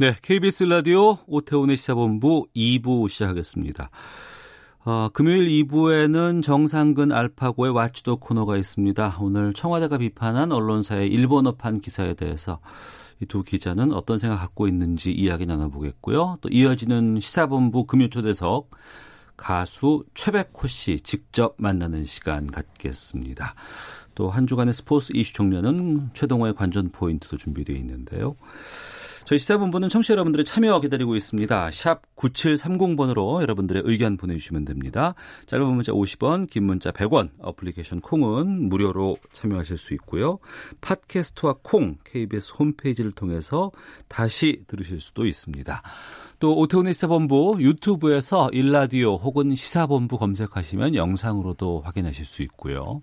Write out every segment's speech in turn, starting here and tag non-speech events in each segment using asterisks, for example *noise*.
네, KBS 라디오 오태훈의 시사본부 2부 시작하겠습니다. 어, 금요일 2부에는 정상근 알파고의 와치도 코너가 있습니다. 오늘 청와대가 비판한 언론사의 일본어판 기사에 대해서 이 두 기자는 어떤 생각 갖고 있는지 이야기 나눠보겠고요. 또 이어지는 시사본부 금요초대석 가수 최백호 씨 직접 만나는 시간 갖겠습니다. 또 한 주간의 스포츠 이슈 정리하는 최동호의 관전 포인트도 준비되어 있는데요. 저희 시사본부는 청취자 여러분들의 참여 기다리고 있습니다. 샵 9730번으로 여러분들의 의견 보내주시면 됩니다. 짧은 문자 50원, 긴 문자 100원, 어플리케이션 콩은 무료로 참여하실 수 있고요. 팟캐스트와 콩, KBS 홈페이지를 통해서 다시 들으실 수도 있습니다. 또 오태훈의 시사본부 유튜브에서 일라디오 혹은 시사본부 검색하시면 영상으로도 확인하실 수 있고요.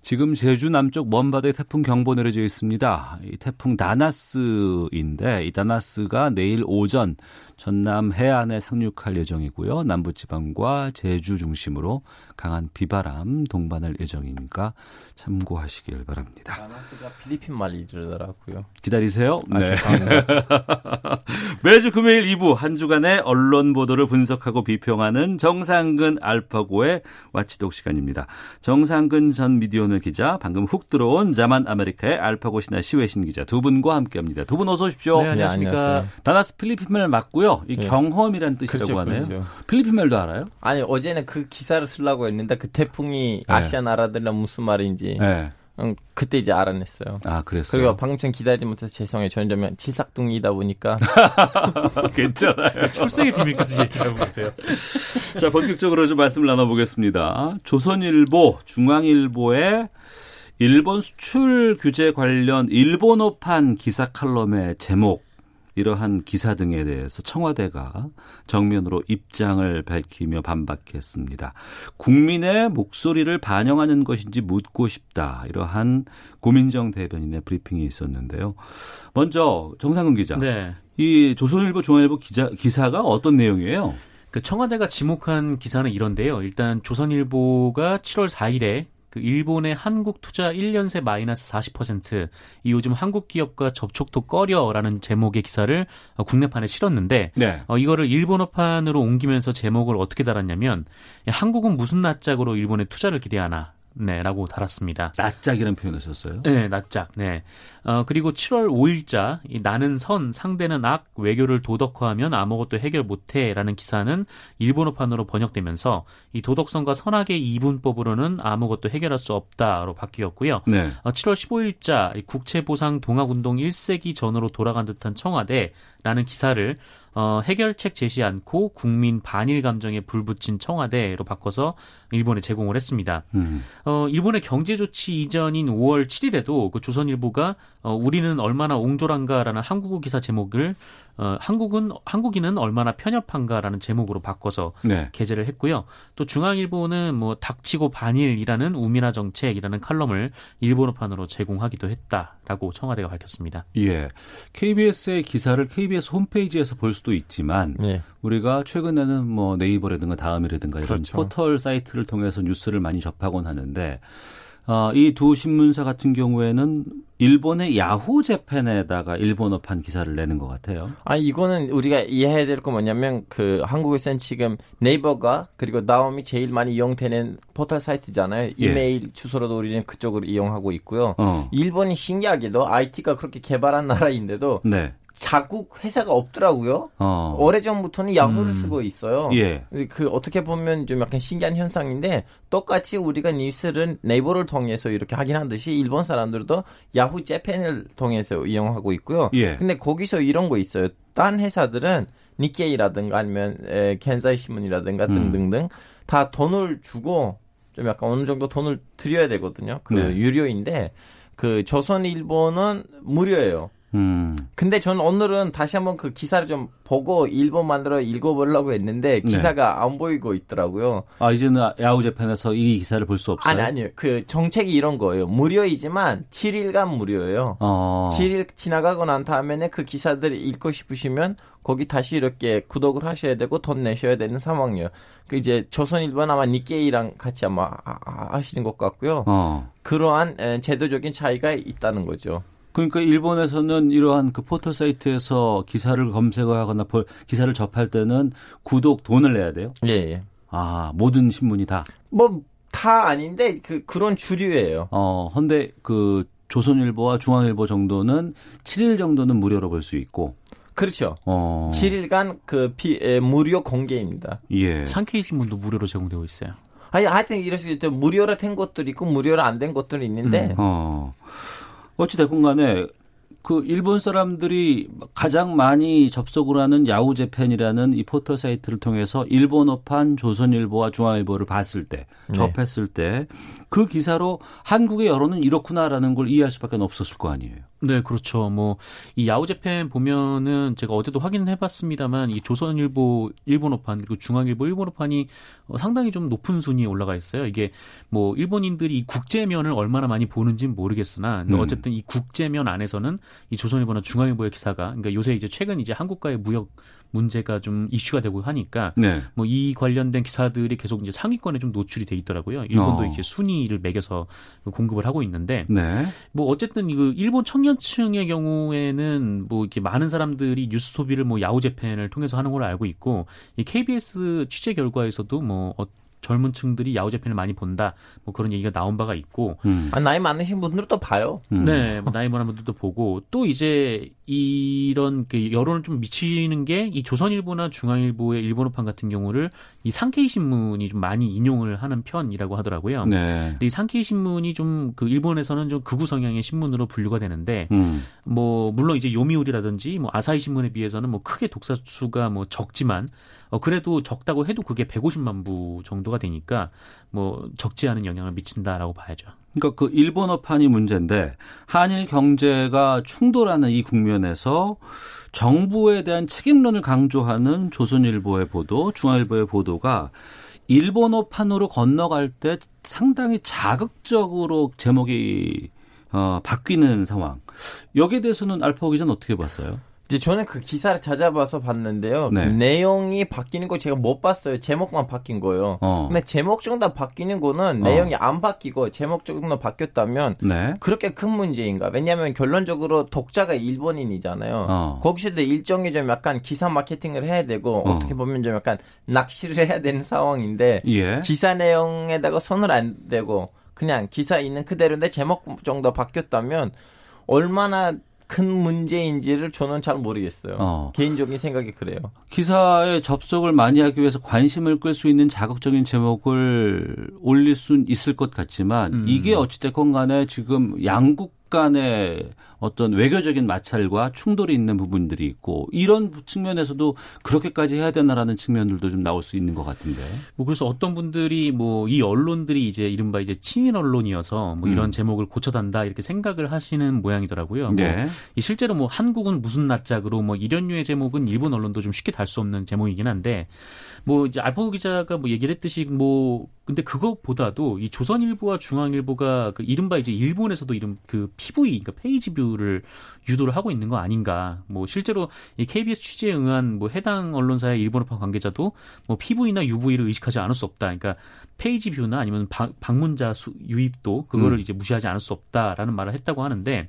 지금 제주 남쪽 먼 바다에 태풍 경보 내려져 있습니다. 이 태풍 다나스인데 이 다나스가 내일 오전 전남 해안에 상륙할 예정이고요. 남부지방과 제주 중심으로 강한 비바람 동반할 예정이니까 참고하시길 바랍니다. 다나스가 필리핀 말이더라고요. 기다리세요. 아, 네. *laughs* 매주 금요일 2부 한 주간의 언론 보도를 분석하고 비평하는 정상근 알파고의 와치독 시간입니다. 정상근 전 미디어오늘 기자, 방금 훅 들어온 자만 아메리카의 알파고 신하 시외신 기자 두 분과 함께합니다. 두 분 어서 오십시오. 네, 안녕하십니까. 다나스 필리핀말 맞고요. 이 네. 경험이라는 뜻이라고 그렇죠, 하네요. 그렇죠. 필리핀 말도 알아요? 아니 어제는 그 기사를 쓰려고 했는데 그 태풍이 네. 아시아 나라들은 무슨 말인지 네. 응, 그때 이제 알아냈어요. 아, 그랬어요. 그리고 방금 전 기다리지 못해서 죄송해요. 저는 좀 치삭둥이다 보니까 *laughs* 괜찮아요. 출생의 비밀까지 얘기하고 계세요. *laughs* 자, 본격적으로 좀 말씀을 나눠보겠습니다. 조선일보, 중앙일보의 일본 수출 규제 관련 일본어판 기사 칼럼의 제목, 이러한 기사 등에 대해서 청와대가 정면으로 입장을 밝히며 반박했습니다. 국민의 목소리를 반영하는 것인지 묻고 싶다. 이러한 고민정 대변인의 브리핑이 있었는데요. 먼저 정상근 기자. 네. 이 조선일보, 중앙일보 기자, 기사가 어떤 내용이에요? 그 청와대가 지목한 기사는 이런데요. 일단 조선일보가 7월 4일에 그 일본의 한국 투자 1년새 마이너스 40%, 이 요즘 한국 기업과 접촉도 꺼려라는 제목의 기사를 어, 국내판에 실었는데 네. 어, 이거를 일본어판으로 옮기면서 제목을 어떻게 달았냐면 야, 한국은 무슨 낯짝으로 일본에 투자를 기대하나 네라고 달았습니다. 낯짝이라는 표현을 썼어요. 네, 낯짝. 네. 어, 그리고 7월 5일자, 이 나는 선, 상대는 악, 외교를 도덕화하면 아무것도 해결 못해라는 기사는 일본어판으로 번역되면서 이 도덕성과 선악의 이분법으로는 아무것도 해결할 수 없다로 바뀌었고요. 네. 어, 7월 15일자, 이 국채 보상 동학 운동 1세기 전으로 돌아간 듯한 청와대라는 기사를 어, 해결책 제시 않고 국민 반일 감정에 불붙인 청와대로 바꿔서 일본에 제공을 했습니다. 음. 어, 일본의 경제 조치 이전인 5월 7일에도 그 조선일보가 어, 우리는 얼마나 옹졸한가라는 한국어 기사 제목을 어, 한국은 한국인은 얼마나 편협한가라는 제목으로 바꿔서 네. 게재를 했고요. 또 중앙일보는 뭐 닥치고 반일이라는 우미나 정책이라는 칼럼을 일본어판으로 제공하기도 했다라고 청와대가 밝혔습니다. 예. KBS의 기사를 KBS 홈페이지에서 볼 수도 있지만 네. 우리가 최근에는 뭐 네이버라든가 다음이라든가 이런 그렇죠. 포털 사이트를 통해서 뉴스를 많이 접하곤 하는데 어, 이두 신문사 같은 경우에는 일본의 야후 재팬에다가 일본어판 기사를 내는 것 같아요. 아니 이거는 우리가 이해해야 될거 뭐냐면 그 한국에서는 지금 네이버가 그리고 다음이 제일 많이 이용되는 포털 사이트잖아요. 예. 이메일 주소로도 우리는 그쪽으로 이용하고 있고요. 어. 일본이 신기하게도 IT가 그렇게 개발한 나라인데도 네. 자국 회사가 없더라고요. 어. 오래전부터는 야후를 음. 쓰고 있어요. 예. 그 어떻게 보면 좀 약간 신기한 현상인데 똑같이 우리가 뉴스를 네이버를 통해서 이렇게 하긴 하듯이 일본 사람들도 야후 재팬을 통해서 이용하고 있고요. 예. 근데 거기서 이런 거 있어요. 딴 회사들은 니케이라든가 아니면 에, 겐사이 신문이라든가 음. 등등등 다 돈을 주고 좀 약간 어느 정도 돈을 드려야 되거든요. 그 네. 유료인데 그 조선일보는 무료예요. 음. 근데 저는 오늘은 다시 한번 그 기사를 좀 보고 일본만으로 읽어보려고 했는데 네. 기사가 안 보이고 있더라고요. 아 이제는 야후 재팬에서 이 기사를 볼 수 없어요. 아니 아니요. 그 정책이 이런 거예요. 무료이지만 7일간 무료예요. 어. 7일 지나가고 난 다음에는 그 기사들을 읽고 싶으시면 거기 다시 이렇게 구독을 하셔야 되고 돈 내셔야 되는 상황이에요. 그 이제 조선일보나 아마 니케이랑 같이 아마 하- 하- 하시는 것 같고요. 어. 그러한 에, 제도적인 차이가 있다는 거죠. 그러니까 일본에서는 이러한 그 포털 사이트에서 기사를 검색하거나 볼- 기사를 접할 때는 구독 돈을 내야 돼요. 예. 예. 아 모든 신문이 다. 뭐 다 아닌데 그 그런 주류예요. 어, 헌데 그 조선일보와 중앙일보 정도는 7일 정도는 무료로 볼 수 있고. 그렇죠. 어. 7일간 그 피, 에, 무료 공개입니다. 예. 상케이 신문도 무료로 제공되고 있어요. 아니, 하여튼 이럴 수 있죠. 무료로 된 것들이 있고 무료로 안 된 것들이 있는데 어. 어찌됐건 간에 그 일본 사람들이 가장 많이 접속을 하는 야후 재팬이라는 이 포털 사이트를 통해서 일본어판 조선일보와 중앙일보를 봤을 때, 네. 접했을 때 그 기사로 한국의 여론은 이렇구나라는 걸 이해할 수밖에 없었을 거 아니에요. 네, 그렇죠. 뭐 이 야후재팬 보면은 제가 어제도 확인해 봤습니다만 이 조선일보 일본어판 그리고 중앙일보 일본어판이 어, 상당히 좀 높은 순위에 올라가 있어요. 이게 뭐 일본인들이 이 국제면을 얼마나 많이 보는지는 모르겠으나 음. 어쨌든 이 국제면 안에서는 이 조선일보나 중앙일보의 기사가 그러니까 요새 이제 최근 이제 한국과의 무역 문제가 좀 이슈가 되고 하니까 네. 뭐이 관련된 기사들이 계속 이제 상위권에 좀 노출이 돼 있더라고요. 일본도 어. 이제 순위를 매겨서 공급을 하고 있는데 네. 뭐 어쨌든 이거 일본 청년층의 경우에는 뭐 이렇게 많은 사람들이 뉴스 소비를 뭐 야후 재팬을 통해서 하는 걸로 알고 있고 이 KBS 취재 결과에서도 뭐 어, 젊은 층들이 야후 재팬을 많이 본다 뭐 그런 얘기가 나온 바가 있고 음. 아, 나이 많으신 분들도 봐요. 음. 네, 뭐 나이 많은 분들도 보고 또 이제 이런 그 여론을 좀 미치는 게 이 조선일보나 중앙일보의 일본어판 같은 경우를 이 상케이 신문이 좀 많이 인용을 하는 편이라고 하더라고요. 네. 근데 이 상케이 신문이 좀 그 일본에서는 좀 극우 성향의 신문으로 분류가 되는데 음. 뭐 물론 이제 요미우리라든지 뭐 아사히 신문에 비해서는 뭐 크게 독자 수가 뭐 적지만 어 그래도 적다고 해도 그게 150만 부 정도가 되니까 뭐 적지 않은 영향을 미친다라고 봐야죠. 그러니까 그 일본어판이 문제인데 한일 경제가 충돌하는 이 국면에서 정부에 대한 책임론을 강조하는 조선일보의 보도, 중앙일보의 보도가 일본어판으로 건너갈 때 상당히 자극적으로 제목이 어, 바뀌는 상황. 여기에 대해서는 알파 기자는 어떻게 봤어요? 이제 저는 그 기사를 찾아봐서 봤는데요. 네. 그 내용이 바뀌는 거 제가 못 봤어요. 제목만 바뀐 거예요. 어. 근데 제목 정도 바뀌는 거는 어. 내용이 안 바뀌고 제목 정도 바뀌었다면 네. 그렇게 큰 문제인가? 왜냐하면 결론적으로 독자가 일본인이잖아요. 어. 거기서도 일종의 좀 약간 기사 마케팅을 해야 되고 어. 어. 떻게 보면 좀 약간 낚시를 해야 되는 상황인데 예. 기사 내용에다가 손을 안 대고 그냥 기사 있는 그대로인데 제목 정도 바뀌었다면 얼마나 큰 문제인지를 저는 잘 모르겠어요. 어. 개인적인 생각이 그래요. 기사에 접속을 많이 하기 위해서 관심을 끌 수 있는 자극적인 제목을 올릴 수 있을 것 같지만 음. 이게 어찌됐건 간에 지금 양국 간의 어떤 외교적인 마찰과 충돌이 있는 부분들이 있고 이런 측면에서도 그렇게까지 해야 되나라는 측면들도 좀 나올 수 있는 것 같은데. 뭐 그래서 어떤 분들이 뭐 이 언론들이 이제 이른바 이제 친일 언론이어서 뭐 이런 음. 제목을 고쳐 단다 이렇게 생각을 하시는 모양이더라고요. 네. 뭐이 실제로 뭐 한국은 무슨 낯짝으로 뭐 이런 류의 제목은 일본 언론도 좀 쉽게 달 수 없는 제목이긴 한데 뭐 이제 알파고 기자가 뭐 얘기를 했듯이 뭐 근데 그것보다도 이 조선일보와 중앙일보가 그 이른바 이제 일본에서도 이름 그 PV 그러니까 page view를 유도를 하고 있는 거 아닌가. 뭐 실제로 이 KBS 취재에 응한 뭐 해당 언론사의 일본어판 관계자도 뭐 PV나 UV를 의식하지 않을 수 없다. 그러니까 page view나 아니면 방, 방문자 수, 유입도 그거를 음. 이제 무시하지 않을 수 없다라는 말을 했다고 하는데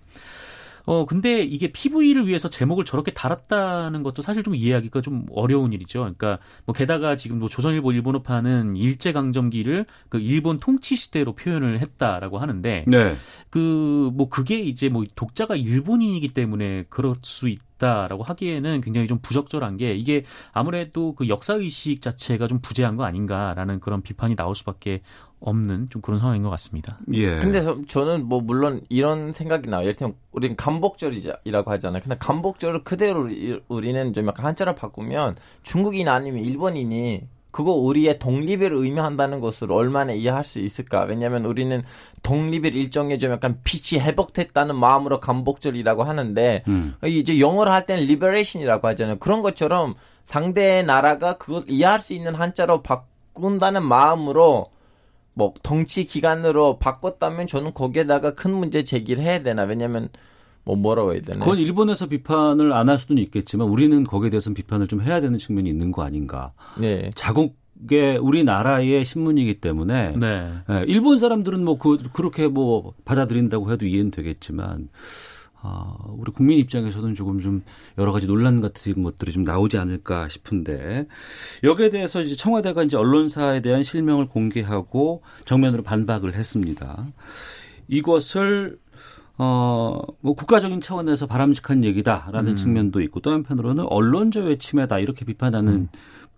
어, 근데 이게 PV를 위해서 제목을 저렇게 달았다는 것도 사실 좀 이해하기가 좀 어려운 일이죠. 그러니까 뭐 게다가 지금 뭐 조선일보 일본어판은 일제 강점기를 그 일본 통치 시대로 표현을 했다라고 하는데 네. 그뭐 그게 이제 뭐 독자가 일본인이기 때문에 그럴 수 있다라고 하기에는 굉장히 좀 부적절한 게 이게 아무래도 그 역사 의식 자체가 좀 부재한 거 아닌가라는 그런 비판이 나올 수밖에 없는 좀 그런 상황인 것 같습니다. 예. 근데 저, 저는 뭐 물론 이런 생각이 나요. 예를 들면 우리는 간복절이라고 하잖아요. 근데 간복절을 그대로 이- 우리는 좀 약간 한자로 바꾸면 중국인 아니면 일본인이 그거 우리의 독립을 의미한다는 것을 얼마나 이해할 수 있을까? 왜냐하면 우리는 독립을 일종의 좀 약간 빛이 회복됐다는 마음으로 감복절이라고 하는데 음. 이제 영어로 할 때는 liberation이라고 하잖아요. 그런 것처럼 상대의 나라가 그걸 이해할 수 있는 한자로 바꾼다는 마음으로 뭐 덩치 기간으로 바꿨다면 저는 거기에다가 큰 문제 제기를 해야 되나? 왜냐면 뭐 뭐라고 해야 되나? 그건 일본에서 비판을 안 할 수는 있겠지만 우리는 거기에 대해서는 비판을 좀 해야 되는 측면이 있는 거 아닌가. 네. 자국의 우리나라의 신문이기 때문에 네. 예, 일본 사람들은 뭐 그, 그렇게 뭐 받아들인다고 해도 이해는 되겠지만 아, 우리 국민 입장에서는 조금 좀 여러 가지 논란 같은 것들이 좀 나오지 않을까 싶은데 여기에 대해서 이제 청와대가 이제 언론사에 대한 실명을 공개하고 정면으로 반박을 했습니다. 이것을 어, 뭐 국가적인 차원에서 바람직한 얘기다라는 측면도 있고 또 한편으로는 언론 자유의 침해다 이렇게 비판하는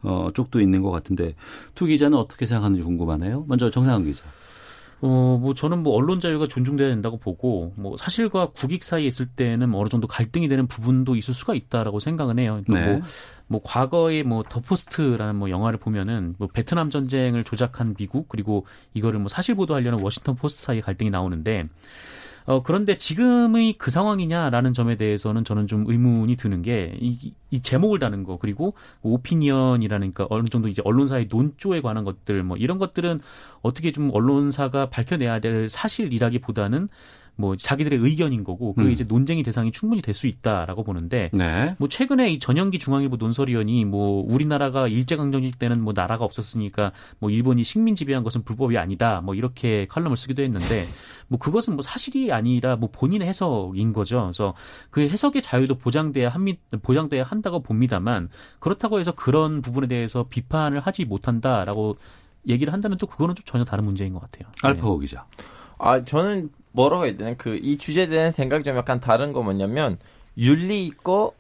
어, 쪽도 있는 것 같은데 두 기자는 어떻게 생각하는지 궁금하네요. 먼저 정상훈 기자. 어, 뭐 저는 뭐 언론 자유가 존중돼야 된다고 보고 뭐 사실과 국익 사이에 있을 때는 뭐 어느 정도 갈등이 되는 부분도 있을 수가 있다라고 생각은 해요. 그러니까 네. 뭐, 뭐 과거에 뭐 더 포스트라는 뭐 영화를 보면은 뭐 베트남 전쟁을 조작한 미국 그리고 이거를 뭐 사실 보도하려는 워싱턴 포스트 사이에 갈등이 나오는데 어, 그런데 지금의 그 상황이냐라는 점에 대해서는 저는 좀 의문이 드는 게, 이, 이 제목을 다는 거, 그리고 오피니언이라는, 그러니까 어느 정도 이제 언론사의 논조에 관한 것들, 뭐 이런 것들은 어떻게 좀 언론사가 밝혀내야 될 사실이라기보다는 뭐 자기들의 의견인 거고, 그 음. 이제 논쟁의 대상이 충분히 될 수 있다라고 보는데, 네. 뭐 최근에 이 전영기 중앙일보 논설위원이 뭐 우리나라가 일제강점기 때는 뭐 나라가 없었으니까 뭐 일본이 식민 지배한 것은 불법이 아니다 뭐 이렇게 칼럼을 쓰기도 했는데 *laughs* 뭐 그것은 뭐 사실이 아니라 뭐 본인의 해석인 거죠. 그래서 그 해석의 자유도 보장돼야 합니 보장돼야 한다고 봅니다만 그렇다고 해서 그런 부분에 대해서 비판을 하지 못한다라고 얘기를 한다면 또 그거는 좀 전혀 다른 문제인 것 같아요. 네. 알파고 기자. 아 저는 뭐라고 해야 되나 그 이 주제에 대한 생각이 좀 약간 다른 거 뭐냐면 윤리 있고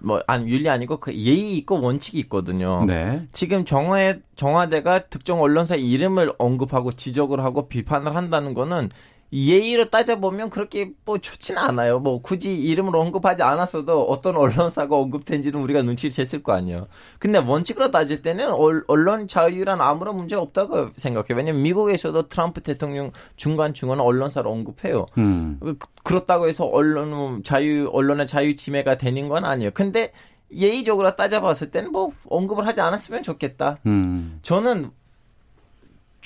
뭐 아니 윤리 아니고 그 예의 있고 원칙이 있거든요. 네. 지금 정화에 정화대가 특정 언론사 이름을 언급하고 지적을 하고 비판을 한다는 거는 예의로 따져보면 그렇게 뭐 좋지는 않아요. 뭐 굳이 이름을 언급하지 않았어도 어떤 언론사가 언급된지는 우리가 눈치를 챘을 거 아니에요. 근데 원칙으로 따질 때는 얼- 언론 자유란 아무런 문제 없다고 생각해요. 왜냐면 미국에서도 트럼프 대통령 중간중간 언론사를 언급해요. 음. 그- 그렇다고 해서 언론 자유 언론의 자유 침해가 되는 건 아니에요. 근데 예의적으로 따져봤을 때는 뭐 언급을 하지 않았으면 좋겠다. 음. 저는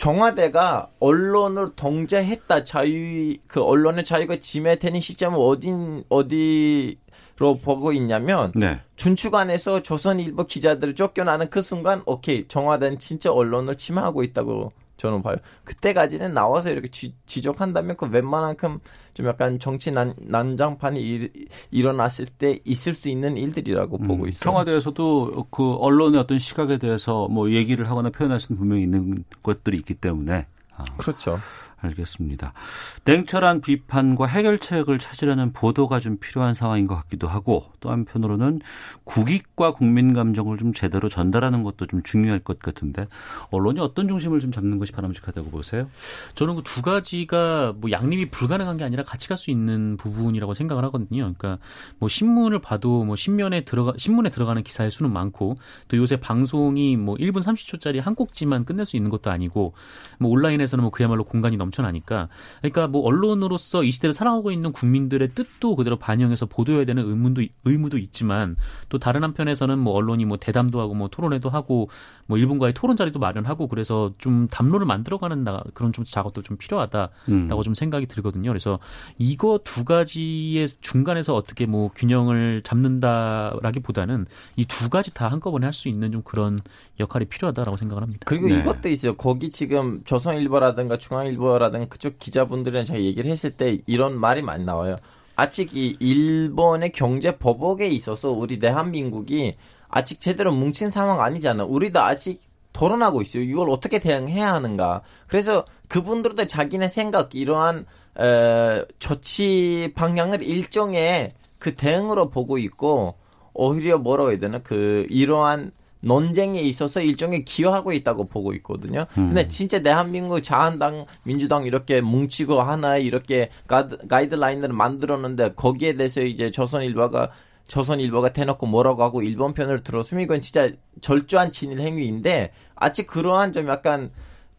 정화대가 언론을 통제했다 자유 그 언론의 자유가 침해되는 시점은 어딘 어디 로 보고 있냐면 네. 준축안에서 조선일보 기자들을 쫓겨나는 그 순간 오케이 정화대는 진짜 언론을 침해하고 있다고 저는 봐요. 그때까지는 나와서 이렇게 지, 지적한다면 그 웬만한큼 좀 약간 정치 난, 난장판이 일, 일어났을 때 있을 수 있는 일들이라고 보고 있어요. 청와대에서도 그 언론의 어떤 시각에 대해서 뭐 얘기를 하거나 표현할 수는 분명히 있는 것들이 있기 때문에 아, 그렇죠. 알겠습니다. 냉철한 비판과 해결책을 찾으려는 보도가 좀 필요한 상황인 것 같기도 하고 또 한편으로는 국익과 국민 감정을 좀 제대로 전달하는 것도 좀 중요할 것 같은데 언론이 어떤 중심을 좀 잡는 것이 바람직하다고 보세요? 저는 그 두 가지가 뭐 양립이 불가능한 게 아니라 같이 갈 수 있는 부분이라고 생각을 하거든요. 그러니까 뭐 신문을 봐도 뭐 신면에 들어가 신문에 들어가는 기사의 수는 많고 또 요새 방송이 뭐 1분 30초짜리 한 꼭지만 끝낼 수 있는 것도 아니고 뭐 온라인에서는 뭐 그야말로 공간이 넘 쳐나니까. 그러니까 뭐 언론으로서 이 시대를 살아가고 있는 국민들의 뜻도 그대로 반영해서 보도해야 되는 의문도 의무도 있지만 또 다른 한편에서는 뭐 언론이 뭐 대담도 하고 뭐 토론회도 하고 뭐 일본과의 토론 자리도 마련하고 그래서 좀 담론을 만들어가는 나- 그런 좀 작업도 좀 필요하다라고 음. 좀 생각이 들거든요. 그래서 이거 두 가지의 중간에서 어떻게 뭐 균형을 잡는다라기보다는 이 두 가지 다 한꺼번에 할 수 있는 좀 그런 역할이 필요하다라고 생각을 합니다. 그리고 네. 이것도 있어요. 거기 지금 조선일보라든가 중앙일보라든가 그쪽 기자분들이랑 제가 얘기를 했을 때 이런 말이 많이 나와요. 아직 이 일본의 경제 보복에 있어서 우리 대한민국이 아직 제대로 뭉친 상황 아니잖아. 우리도 아직 토론하고 있어요. 이걸 어떻게 대응해야 하는가. 그래서 그분들도 자기네 생각 이러한 에, 조치 방향을 일종의 그 대응으로 보고 있고 오히려 뭐라고 해야 되나 그 이러한 논쟁에 있어서 일종의 기여하고 있다고 보고 있거든요. 근데 진짜 대한민국 자한당, 민주당 이렇게 뭉치고 하나의 이렇게 가드, 가이드라인을 만들었는데 거기에 대해서 이제 조선일보가 조선일보가 대놓고 뭐라고 하고 일본 편을 들었으면 이건 진짜 절조한 진일 행위인데 아직 그러한 좀 약간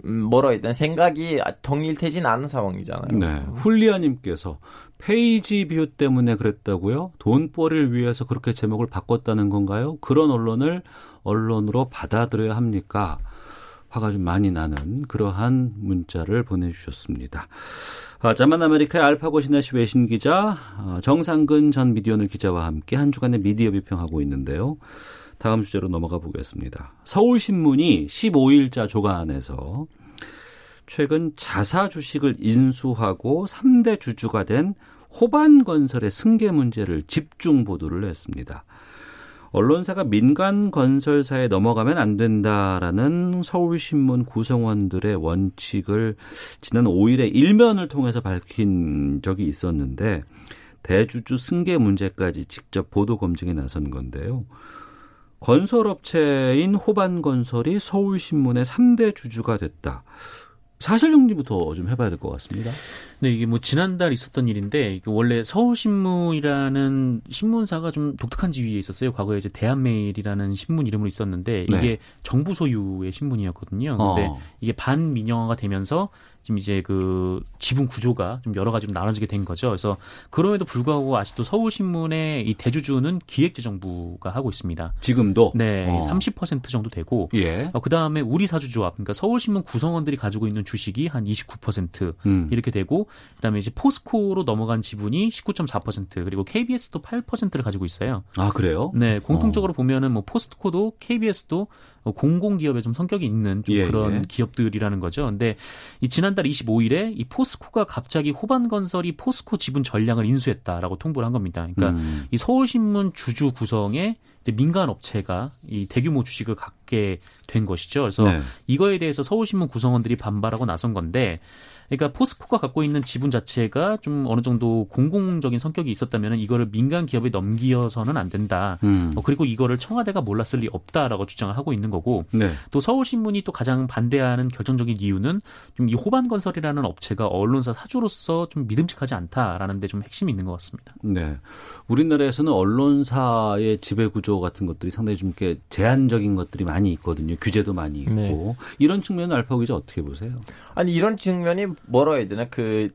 음, 뭐라 되나 생각이 동일되진 않은 상황이잖아요. 네. 훌리아님께서 page view 때문에 그랬다고요? 돈벌이를 위해서 그렇게 제목을 바꿨다는 건가요? 그런 언론을 언론으로 받아들여야 합니까? 화가 좀 많이 나는 그러한 문자를 보내주셨습니다. 아, 자만 아메리카의 알파고 시나시 외신 기자 아, 정상근 전 미디어오늘 기자와 함께 한 주간의 미디어 비평하고 있는데요. 다음 주제로 넘어가 보겠습니다. 서울신문이 15일자 조간에서 최근 자사 주식을 인수하고 3대 주주가 된 호반건설의 승계 문제를 집중 보도를 했습니다. 언론사가 민간 건설사에 넘어가면 안 된다라는 서울신문 구성원들의 원칙을 지난 5일에 일면을 통해서 밝힌 적이 있었는데 대주주 승계 문제까지 직접 보도 검증에 나선 건데요. 건설업체인 호반건설이 서울신문의 3대 주주가 됐다. 사실 정리부터 좀 해봐야 될 것 같습니다. 네, 이게 뭐 지난달 있었던 일인데 원래 서울신문이라는 신문사가 좀 독특한 지위에 있었어요. 과거에 이제 대한메일이라는 신문 이름으로 있었는데 이게 네. 정부 소유의 신문이었거든요. 근데 어. 이게 반민영화가 되면서 지금 이제 그 지분 구조가 좀 여러 가지로 나눠지게 된 거죠. 그래서 그럼에도 불구하고 아직도 서울신문의 이 대주주는 기획재정부가 하고 있습니다. 지금도 네, 어. 30% 정도 되고 예. 어, 그 다음에 우리 사주조합, 그러니까 서울신문 구성원들이 가지고 있는 주식이 한 29% 음. 이렇게 되고, 그 다음에 이제 포스코로 넘어간 지분이 19.4% 그리고 KBS도 8%를 가지고 있어요. 아 그래요? 네, 어. 공통적으로 보면은 뭐 포스코도 KBS도 공공기업에 좀 성격이 있는 좀 예, 그런 예. 기업들이라는 거죠. 근데 이 지난달 25일에 이 포스코가 갑자기 호반건설이 포스코 지분 전량을 인수했다라고 통보를 한 겁니다. 그러니까 음. 이 서울신문 주주 구성에 민간 업체가 이 대규모 주식을 갖게 된 것이죠. 그래서 네. 이거에 대해서 서울신문 구성원들이 반발하고 나선 건데, 그러니까 포스코가 갖고 있는 지분 자체가 좀 어느 정도 공공적인 성격이 있었다면 이거를 민간 기업에 넘기어서는 안 된다. 음. 어, 그리고 이거를 청와대가 몰랐을 리 없다라고 주장을 하고 있는 거고, 네. 또 서울신문이 또 가장 반대하는 결정적인 이유는 좀 이 호반건설이라는 업체가 언론사 사주로서 좀 믿음직하지 않다라는 데 좀 핵심이 있는 것 같습니다. 네. 우리나라에서는 언론사의 지배 구조 같은 것들이 상당히 좀 이렇게 제한적인 것들이 많이 있거든요. 규제도 많이 있고. 네. 이런 측면은 알파 기자 어떻게 보세요? 아니 이런 측면이 뭐라 해야 되나 그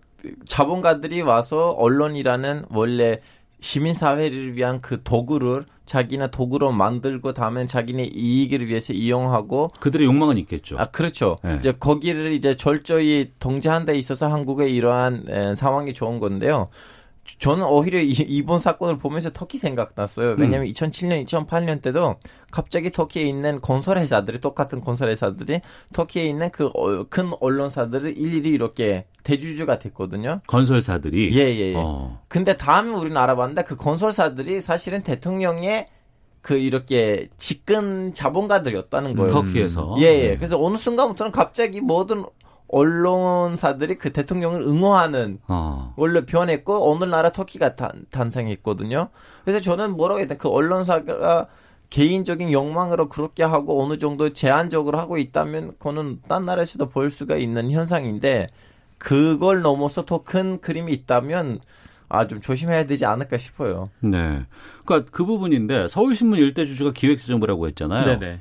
자본가들이 와서 언론이라는 원래 시민 사회를 위한 그 도구를 자기네 도구로 만들고 다음에 자기네 이익을 위해서 이용하고 그들의 욕망은 있겠죠. 아 그렇죠. 네. 이제 거기를 이제 철저히 통제한 데 있어서 한국의 이러한 에, 상황이 좋은 건데요. 저는 오히려 이, 이번 사건을 보면서 터키 생각났어요. 왜냐하면 2007년, 2008년 때도 갑자기 터키에 있는 건설 회사들이 똑같은 건설 회사들이 터키에 있는 그 큰 언론사들을 일일이 이렇게 대주주가 됐거든요. 건설사들이. 예예예. 어. 근데 다음에 우리는 알아봤는데 그 건설사들이 사실은 대통령의 그 이렇게 직근 자본가들이었다는 거예요. 터키에서. 예, 예. 네. 그래서 어느 순간부터는 갑자기 모든 언론사들이 그 대통령을 응원하는 어. 원래 변했고 오늘나라 터키가 탄, 탄생했거든요. 그래서 저는 뭐라고 해야 되나 그 언론사가 개인적인 욕망으로 그렇게 하고 어느 정도 제한적으로 하고 있다면 그거는 딴 나라에서도 볼 수가 있는 현상인데 그걸 넘어서 더 큰 그림이 있다면 아 좀 조심해야 되지 않을까 싶어요. 네. 그러니까 그 부분인데 서울신문 일대 주주가 기획재정부라고 했잖아요. 네네.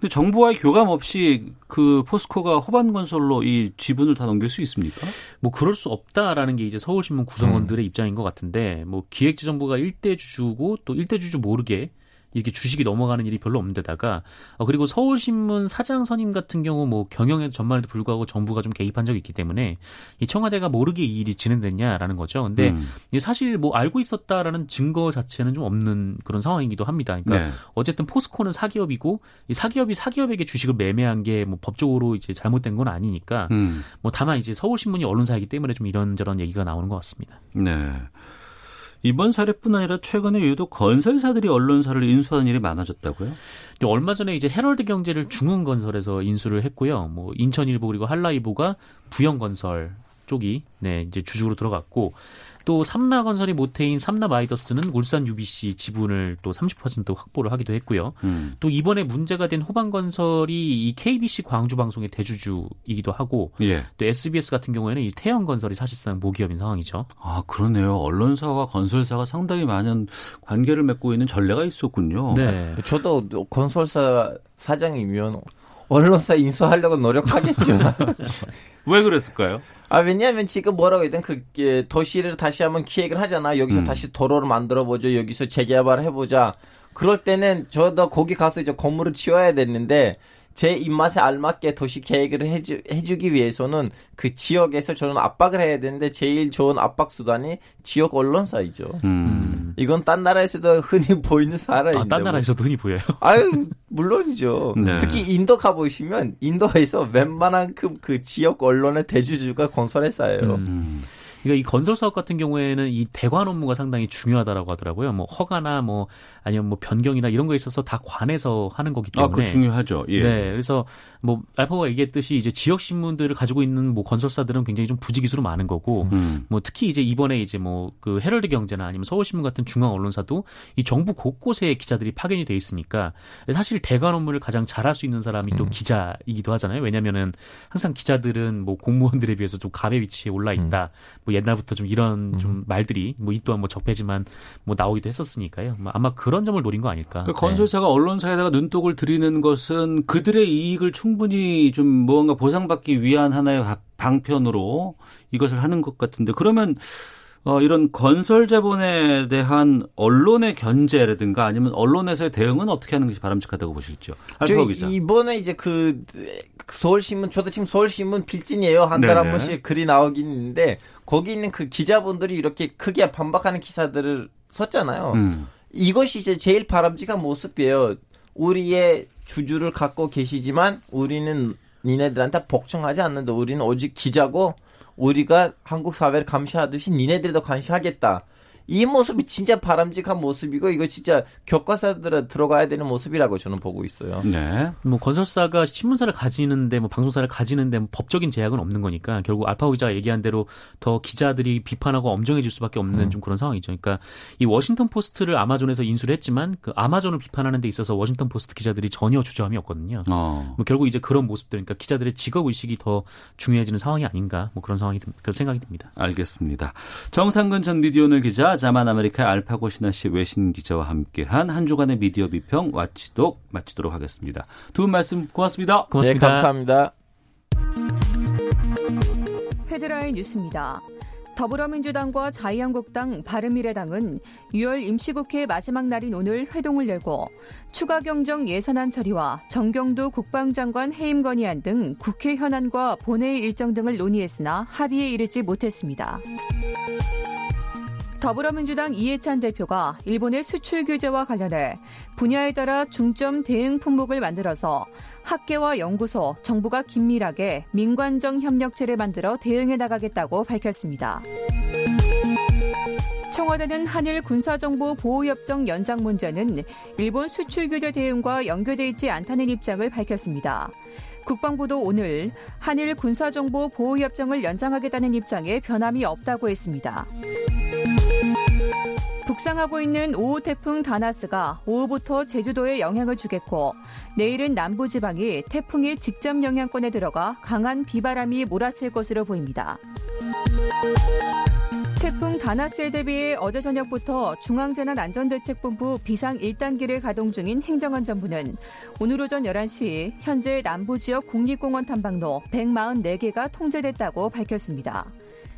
근데 정부와의 교감 없이 그 포스코가 호반 건설로 이 지분을 다 넘길 수 있습니까? 뭐 그럴 수 없다라는 게 이제 서울신문 구성원들의 입장인 것 같은데 뭐 기획재정부가 일대 주주고 또 일대 주주 모르게 이렇게 주식이 넘어가는 일이 별로 없는데다가 어, 그리고 서울신문 사장 선임 같은 경우 뭐 경영의 전반에도 불구하고 정부가 좀 개입한 적이 있기 때문에 이 청와대가 모르게 이 일이 진행됐냐라는 거죠. 근데 음. 사실 뭐 알고 있었다라는 증거 자체는 좀 없는 그런 상황이기도 합니다. 그러니까 네. 어쨌든 포스코는 사기업이고 이 사기업이 사기업에게 주식을 매매한 게 뭐 법적으로 이제 잘못된 건 아니니까 음. 뭐 다만 이제 서울신문이 언론사이기 때문에 좀 이런저런 얘기가 나오는 것 같습니다. 네. 이번 사례뿐 아니라 최근에 유독 건설사들이 언론사를 인수하는 일이 많아졌다고요? 얼마 전에 이제 헤럴드 경제를 중흥건설에서 인수를 했고요. 뭐 인천일보 그리고 한라이보가 부영건설 쪽이 네 이제 주주로 들어갔고 또 삼라건설이 모태인 삼라마이더스는 울산 UBC 지분을 또 30% 확보를 하기도 했고요. 음. 또 이번에 문제가 된 호반건설이 이 KBC 광주 방송의 대주주이기도 하고 예. 또 SBS 같은 경우에는 이 태영건설이 사실상 모기업인 상황이죠. 아, 그러네요. 언론사와 건설사가 상당히 많은 관계를 맺고 있는 전례가 있었군요. 네. 저도 건설사 사장이면 언론사 인수하려고 노력하겠죠. *laughs* 왜 그랬을까요? 아 왜냐하면 지금 뭐라고 해야 되나 그 예, 도시를 다시 한번 기획을 하잖아. 여기서 음. 다시 도로를 만들어 보죠. 여기서 재개발 해 보자. 그럴 때는 저도 거기 가서 이제 건물을 지어야 되는데 제 입맛에 알맞게 도시 계획을 해주, 해주기 위해서는 그 지역에서 저는 압박을 해야 되는데 제일 좋은 압박 수단이 지역 언론사이죠. 음. 이건 딴 나라에서도 흔히 *laughs* 보이는 사례인데. 아, 딴 나라에서도 흔히 보여요. 아유 물론이죠. 네. 특히 인도 가보시면 인도에서 웬만한큼 그 지역 언론의 대주주가 건설 회사예요. 음. 음. 그러니까 이 건설 사업 같은 경우에는 이 대관 업무가 상당히 중요하다라고 하더라고요. 뭐 허가나 뭐 아니면 뭐 변경이나 이런 거에 있어서 다 관에서 하는 거기 아, 때문에 그 중요하죠. 예. 네, 그래서 뭐 알파고가 얘기했듯이 이제 지역 신문들을 가지고 있는 뭐 건설사들은 굉장히 좀 부지기수로 많은 거고 음. 뭐 특히 이제 이번에 이제 뭐 그 헤럴드 경제나 아니면 서울신문 같은 중앙 언론사도 이 정부 곳곳에 기자들이 파견이 돼 있으니까 사실 대관 업무를 가장 잘할 수 있는 사람이 또 기자이기도 하잖아요. 왜냐면은 항상 기자들은 뭐 공무원들에 비해서 좀 갑의 위치에 올라 있다. 뭐 옛날부터 좀 이런 좀 말들이 뭐 이 또한 뭐 적폐지만 뭐 나오기도 했었으니까요. 뭐 아마 그런 점을 노린 거 아닐까. 그 네. 건설사가 언론사에다가 눈독을 들이는 것은 그들의 이익을 충분히 좀 무언가 보상받기 위한 하나의 바- 방편으로 이것을 하는 것 같은데 그러면 어, 이런 건설 자본에 대한 언론의 견제라든가 아니면 언론에서의 대응은 어떻게 하는 것이 바람직하다고 보실지요? 저 기자. 이번에 이제 그 서울신문 저도 지금 서울신문 필진이에요 한 달에 한. 번씩 글이 나오긴 있는데 거기 있는 그 기자분들이 이렇게 크게 반박하는 기사들을 썼잖아요. 음. 이것이 이제 제일 바람직한 모습이에요. 우리의 주주를 갖고 계시지만 우리는 니네들한테 복종하지 않는다. 우리는 오직 기자고 우리가 한국 사회를 감시하듯이 니네들도 감시하겠다. 이 모습이 진짜 바람직한 모습이고 이거 진짜 교과서들에 들어가야 되는 모습이라고 저는 보고 있어요. 네. 뭐 건설사가 신문사를 가지는데 뭐 방송사를 가지는데 뭐 법적인 제약은 없는 거니까 결국 알파고 기자가 얘기한 대로 더 기자들이 비판하고 엄정해질 수밖에 없는 좀 그런 상황이죠. 그러니까 이 워싱턴 포스트를 아마존에서 인수를 했지만 그 아마존을 비판하는 데 있어서 워싱턴 포스트 기자들이 전혀 주저함이 없거든요. 어. 뭐 결국 이제 그런 모습들, 그러니까 기자들의 직업 의식이 더 중요해지는 상황이 아닌가, 뭐 그런 상황이 듭- 그런 생각이 듭니다. 알겠습니다. 정상근 전 미디어오늘 기자, 자만 아메리카 알파고 시나씨 외신 기자와 함께한 한 주간의 미디어 비평 watchdog 마치도록 하겠습니다. 두 분 말씀 고맙습니다. 고맙습니다. 네, 감사합니다. 헤드라인 뉴스입니다. 더불어민주당과 자유한국당, 바른미래당은 6월 임시국회 마지막 날인 오늘 회동을 열고 추가 경정 예산안 처리와 정경두 국방장관 해임 건의안 등 국회 현안과 본회의 일정 등을 논의했으나 합의에 이르지 못했습니다. 더불어민주당 이해찬 대표가 일본의 수출 규제와 관련해 분야에 따라 중점 대응 품목을 만들어서 학계와 연구소, 정부가 긴밀하게 민관정 협력체를 만들어 대응해 나가겠다고 밝혔습니다. 청와대는 한일 군사정보 보호협정 연장 문제는 일본 수출 규제 대응과 연계돼 있지 않다는 입장을 밝혔습니다. 국방부도 오늘 한일 군사정보 보호협정을 연장하겠다는 입장에 변함이 없다고 했습니다. 북상하고 있는 5호 태풍 다나스가 오후부터 제주도에 영향을 주겠고 내일은 남부지방이 태풍의 직접 영향권에 들어가 강한 비바람이 몰아칠 것으로 보입니다. 태풍 다나스에 대비해 어제 저녁부터 중앙재난안전대책본부 비상 1단계를 가동 중인 행정안전부는 오늘 오전 11시 현재 남부지역 국립공원 탐방로 144개가 통제됐다고 밝혔습니다.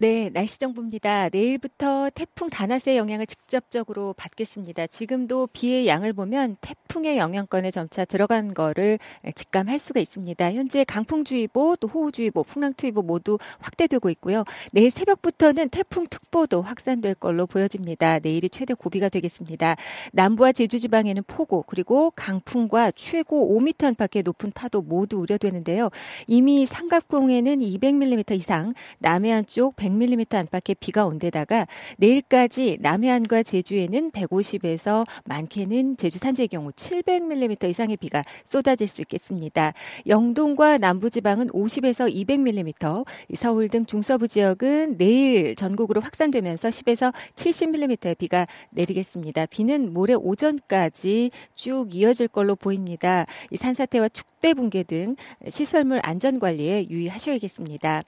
네, 날씨 정보입니다. 내일부터 태풍 다나스의 영향을 직접적으로 받겠습니다. 지금도 비의 양을 보면 태풍의 영향권에 점차 들어간 거를 직감할 수가 있습니다. 현재 강풍주의보, 또 호우주의보, 풍랑투의보 모두 확대되고 있고요. 내일 새벽부터는 태풍특보도 확산될 걸로 보여집니다. 내일이 최대 고비가 되겠습니다. 남부와 제주 지방에는 폭우, 그리고 강풍과 최고 5m 안팎의 높은 파도 모두 우려되는데요. 이미 삼각공에는 200mm 이상, 남해안 쪽 100mm 안팎의 비가 온 데다가 내일까지 남해안과 제주에는 150에서 많게는 제주 산지의 경우 700mm 이상의 비가 쏟아질 수 있겠습니다. 영동과 남부지방은 50에서 200mm, 서울 등 중서부 지역은 내일 전국으로 확산되면서 10에서 70mm의 비가 내리겠습니다. 비는 모레 오전까지 쭉 이어질 걸로 보입니다. 이 산사태와 축대 붕괴 등 시설물 안전 관리에 유의하셔야겠습니다.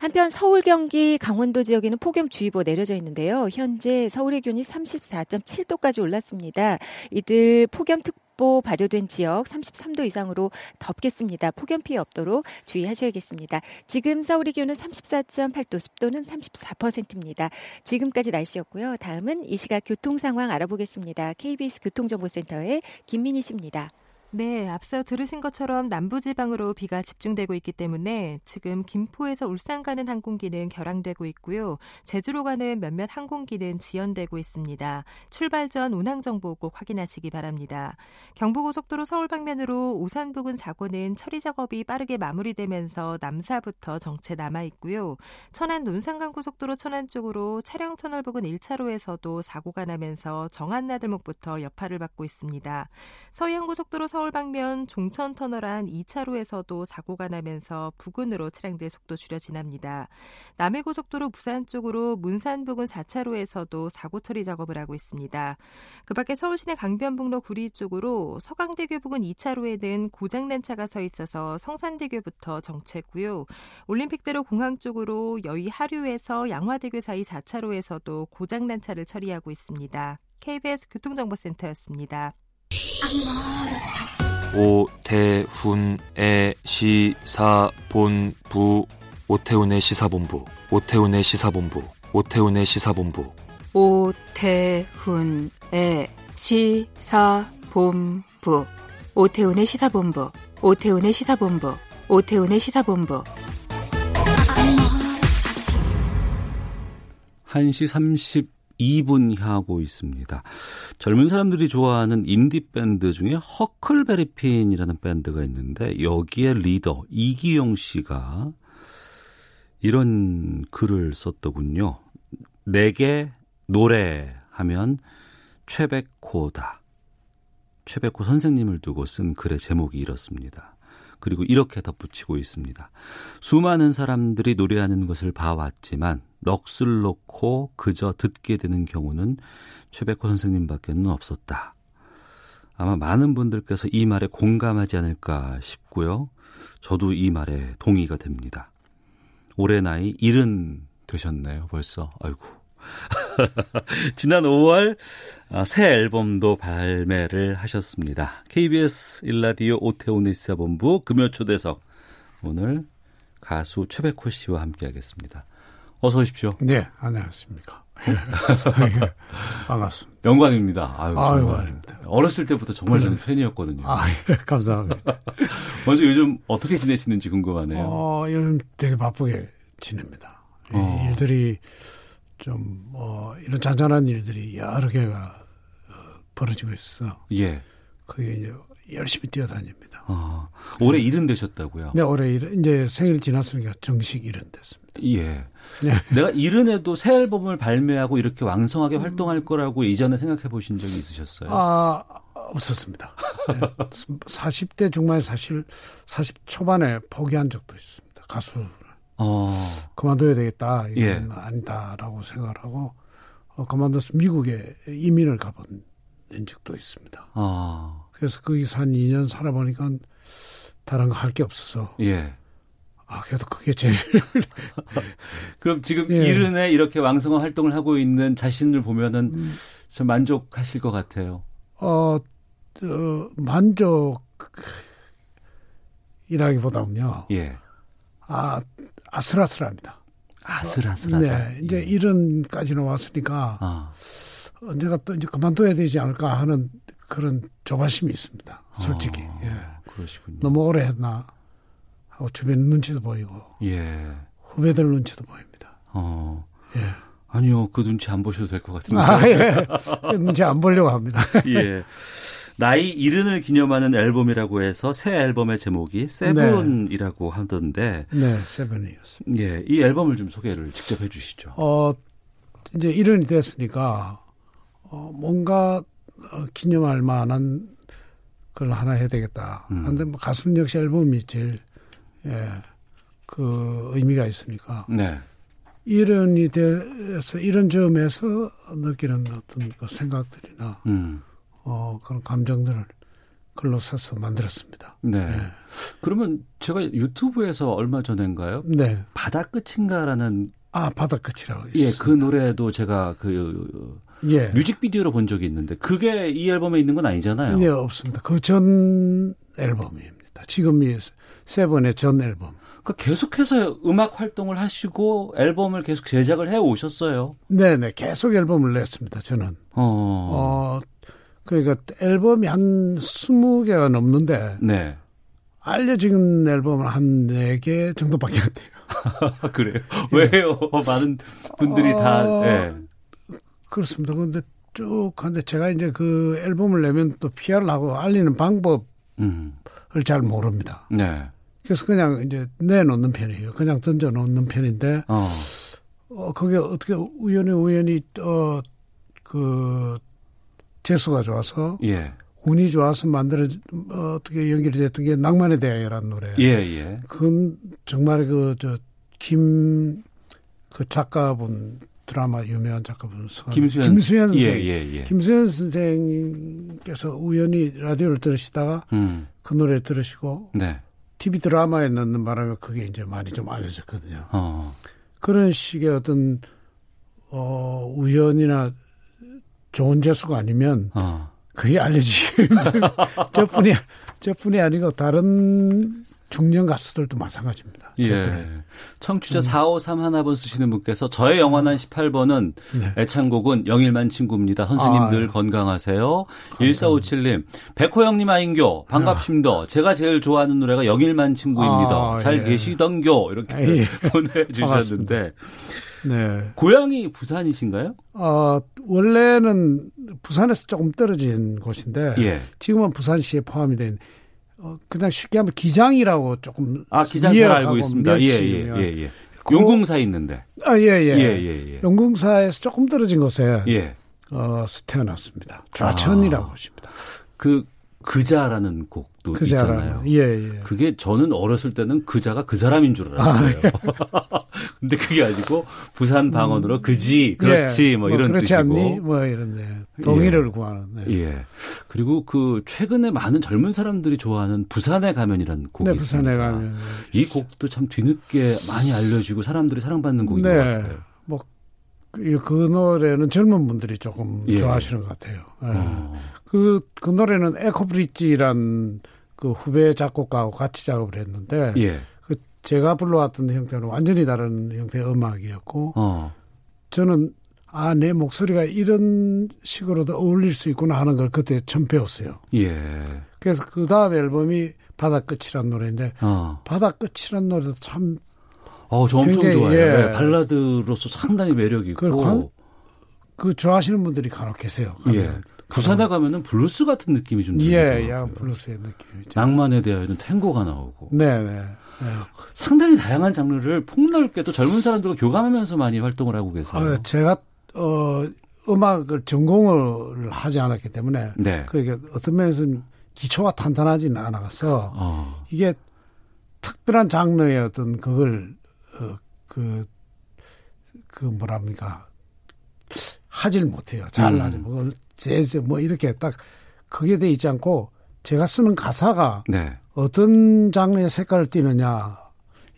한편 서울, 경기, 강원도 지역에는 폭염주의보 내려져 있는데요. 현재 서울의 기온이 34.7도까지 올랐습니다. 이들 폭염특보 발효된 지역 33도 이상으로 덥겠습니다. 폭염 피해 없도록 주의하셔야겠습니다. 지금 서울의 기온은 34.8도, 습도는 34%입니다. 지금까지 날씨였고요. 다음은 이 시각 교통 상황 알아보겠습니다. KBS 교통정보센터의 김민희 씨입니다. 네, 앞서 들으신 것처럼 남부지방으로 비가 집중되고 있기 때문에 지금 김포에서 울산 가는 항공기는 결항되고 있고요. 제주로 가는 몇몇 항공기는 지연되고 있습니다. 출발 전 운항 정보 꼭 확인하시기 바랍니다. 경부고속도로 서울 방면으로 오산 부근 사고는 처리 작업이 빠르게 마무리되면서 남사부터 정체 남아 있고요. 천안 논산강 고속도로 천안 쪽으로 차량 터널 부근 1차로에서도 사고가 나면서 정안나들목부터 여파를 받고 있습니다. 서해안 고속도로 서울 방면 종천 터널 안 2차로에서도 사고가 나면서 부근으로 차량들 속도 줄여 지납니다. 남해고속도로 부산 쪽으로 문산 부근 4차로에서도 사고 처리 작업을 하고 있습니다. 그 밖에 서울시내 강변북로 구리 쪽으로 서강대교 부근 2차로에는 고장난 차가 서 있어서 성산대교부터 정체고요. 올림픽대로 공항 쪽으로 여의 하류에서 양화대교 사이 4차로에서도 고장난 차를 처리하고 있습니다. KBS 교통정보센터였습니다. 오태훈의 시사본부 오태훈의 시사본부 오태훈의 시사본부 오태훈의 시사본부. 오태훈의 시사본부 오태훈의 시사본부 오태훈의 시사본부 오태훈의 시사본부. 1시 32분 하고 있습니다. 젊은 사람들이 좋아하는 인디 밴드 중에 허클베리핀이라는 밴드가 있는데 여기에 리더 이기영 씨가 이런 글을 썼더군요. 내게 노래하면 최백호다. 최백호 선생님을 두고 쓴 글의 제목이 이렇습니다. 그리고 이렇게 덧붙이고 있습니다. 수많은 사람들이 노래하는 것을 봐왔지만 넋을 놓고 그저 듣게 되는 경우는 최백호 선생님밖에는 없었다. 아마 많은 분들께서 이 말에 공감하지 않을까 싶고요. 저도 이 말에 동의가 됩니다. 올해 나이 70 되셨네요, 벌써. 아이고. *laughs* 지난 5월 아, 새 앨범도 발매를 하셨습니다. KBS 일라디오 오태훈의 시사본부 금요 초대석 오늘 가수 최백호 씨와 함께하겠습니다. 어서 오십시오. 네, 안녕하십니까. *laughs* 반갑습니다. 영광입니다. 아유, 아유. 아닙니다. 어렸을 때부터 정말 저는 팬이었거든요. 아, 예, 감사합니다. *laughs* 먼저 요즘 어떻게 지내시는지 궁금하네요. 어, 요즘 되게 바쁘게 지냅니다. 이 어. 일들이 좀, 어, 이런 잔잔한 일들이 여러 개가 어, 벌어지고 있어. 예. 그게 이제 열심히 뛰어다닙니다. 어, 올해 일은 되셨다고요? 네, 올해 일, 이제 생일 지났으니까 정식 일은 됐습니다. 예. 네. *laughs* 내가 이른 해도 새 앨범을 발매하고 이렇게 왕성하게 활동할 거라고 이전에 생각해 보신 적이 있으셨어요? 아, 없었습니다. 네, *laughs* 40대 중반에 사실 40 초반에 포기한 적도 있습니다. 가수 어. 그만둬야 되겠다. 이건 예. 아니다라고 생각을 하고 어, 그만둬서 미국에 이민을 가본 적도 있습니다. 아. 그래서 거기서 한 2년 살아보니까 다른 거 할 게 없어서 예. 아 그래도 그게 제일 *laughs* 그럼 지금 예. 이른 해 이렇게 왕성한 활동을 하고 있는 자신을 보면은 음. 좀 만족하실 것 같아요. 어, 어 만족이라기보다는요. 예. 아 아슬아슬합니다. 아슬아슬하다. 네, 이제 이른까지는 왔으니까 아. 언제가 또 이제 그만둬야 되지 않을까 하는 그런 조바심이 있습니다. 솔직히. 어, 예. 그러시군요. 너무 오래 했나 하고 주변 눈치도 보이고 예. 후배들 눈치도 보입니다. 어. 예. 아니요, 그 눈치 안 보셔도 될 것 같은데. 아, 예. 눈치 안 보려고 합니다. *laughs* 예. 나이 이른을 기념하는 앨범이라고 해서 새 앨범의 제목이 세븐이라고 하던데. 네, 세븐이었습니다. 예, 이 앨범을 좀 소개를 직접 해주시죠. 어, 이제 이른이 됐으니까 어, 뭔가 어, 기념할 만한 걸 하나 해야 되겠다. 그런데 뭐 가수는 역시 앨범이 제일 예, 그 의미가 있으니까. 네. 이런이 돼서 이런 점에서 느끼는 어떤 그 생각들이나 음. 어, 그런 감정들을 글로 써서 만들었습니다. 네. 그러면 제가 유튜브에서 얼마 전인가요? 네. 바다 끝인가라는 아 바다 끝이라고 예, 있습니다. 그 노래도 제가 그 예. 뮤직비디오로 본 적이 있는데 그게 이 앨범에 있는 건 아니잖아요. 네, 없습니다. 그 전 앨범입니다. 지금 이 세번의 전 앨범. 그 계속해서 음악 활동을 하시고 앨범을 계속 제작을 해 오셨어요. 네 네, 계속 앨범을 냈습니다. 저는. 어. 어, 그러니까 앨범이 한 20개가 넘는데 네. 알려진 앨범은 한 4개 정도밖에 안 돼요. *laughs* 그래요? 왜요? 많은 분들이 다, 어, 예. 그렇습니다. 근데 쭉 하는데 제가 이제 그 앨범을 내면 또 PR을 하고 알리는 방법을 음. 잘 모릅니다. 네. 그래서 그냥 이제 내놓는 편이에요. 그냥 던져 놓는 편인데, 어. 어, 그게 어떻게 우연히 우연히, 어, 그, 재수가 좋아서, 예. 운이 좋아서 만들어, 어, 어떻게 연결이 됐던 게 낭만의 대학이라는 노래. 예, 예. 그건 정말 그, 저, 김, 그 작가분, 드라마 유명한 작가분. 김수현. 김수현 선생. 예, 예, 예. 김수현 선생님께서 우연히 라디오를 들으시다가 음. 그 노래를 들으시고 네. TV 드라마에 넣는 바람에 그게 이제 많이 좀 알려졌거든요. 어. 그런 식의 어떤 어 우연이나 좋은 재수가 아니면 어. 그게 알려지기 *laughs* *laughs* 저뿐이 저뿐이 아니고 다른 중년 가수들도 마찬가지입니다. 예. 청취자 453 하나번 쓰시는 분께서 저의 영원한 18번은 네. 애창곡은 영일만 친구입니다. 선생님 아, 늘 건강하세요. 1457님, 백호 형님 아인교, 반갑습니다. 제가 제일 좋아하는 노래가 영일만 친구입니다. 아, 잘 예. 계시던교. 이렇게 아, 예. *laughs* 보내주셨는데. 네. 고향이 부산이신가요? 어, 원래는 부산에서 조금 떨어진 곳인데 예. 지금은 부산시에 포함이 된 어, 그냥 쉽게 하면 기장이라고 조금 아, 기장 잘 알고 있습니다. 예, 멸치 예. 예, 예. 그- 용궁사에 있는데. 아, 예, 예. 예, 예, 예. 용궁사에서 조금 떨어진 곳에 예. 어, 태어났습니다. 좌천이라고 아. 하십니다. 그, 그자라는 곡 도 그자라는, 있잖아요. 예, 예. 그게 저는 어렸을 때는 그자가 그 사람인 줄 알았어요. *laughs* 근데 그게 아니고 부산 방언으로 그지, 그렇지, 예, 뭐 이런 그렇지 뜻이고. 않니? 뭐 이런 네. 동의를 구하는. 네. 예. 그리고 그 최근에 많은 젊은 사람들이 좋아하는 부산에 가면이라는 곡이 네, 있습니다. 가면. 이 곡도 참 뒤늦게 많이 알려지고 사람들이 사랑받는 곡인 것 네. 같아요. 뭐, 그, 그 노래는 젊은 분들이 조금 예. 좋아하시는 것 같아요. 예. 어. 그, 그 노래는 에코브릿지란 그 후배 작곡가하고 같이 작업을 했는데, 예. 그 제가 불러왔던 형태는 완전히 다른 형태의 음악이었고, 어. 저는 아, 내 목소리가 이런 식으로도 어울릴 수 있구나 하는 걸 그때 처음 배웠어요. 예. 그래서 그 다음 앨범이 바다 끝이란 노래인데, 어. 바다 끝이란 노래도 참 어, 저 엄청 굉장히, 좋아해요. 예. 네, 발라드로서 상당히 매력이 있고. 그걸 관- 그 좋아하시는 분들이 간혹 계세요. 예. 가면. 부산에 가면은 블루스 같은 느낌이 좀 예, 들더라고요. 야 블루스의 느낌이죠. 낭만에 대하여는 탱고가 나오고 네, 네. 네. 상당히 다양한 장르를 폭넓게 또 젊은 사람들과 교감하면서 많이 활동을 하고 계세요. 어, 제가 어 음악을 전공을 하지 않았기 때문에 네. 그게 어떤 면에서는 기초가 탄탄하지는 않아서 어. 이게 특별한 장르의 어떤 그걸 어 그그 그 뭐랍니까 하질 못해요. 잘 음. 하지 뭐 재즈 뭐 이렇게 딱 그게 돼 있지 않고 제가 쓰는 가사가 네. 어떤 장르의 색깔을 띠느냐.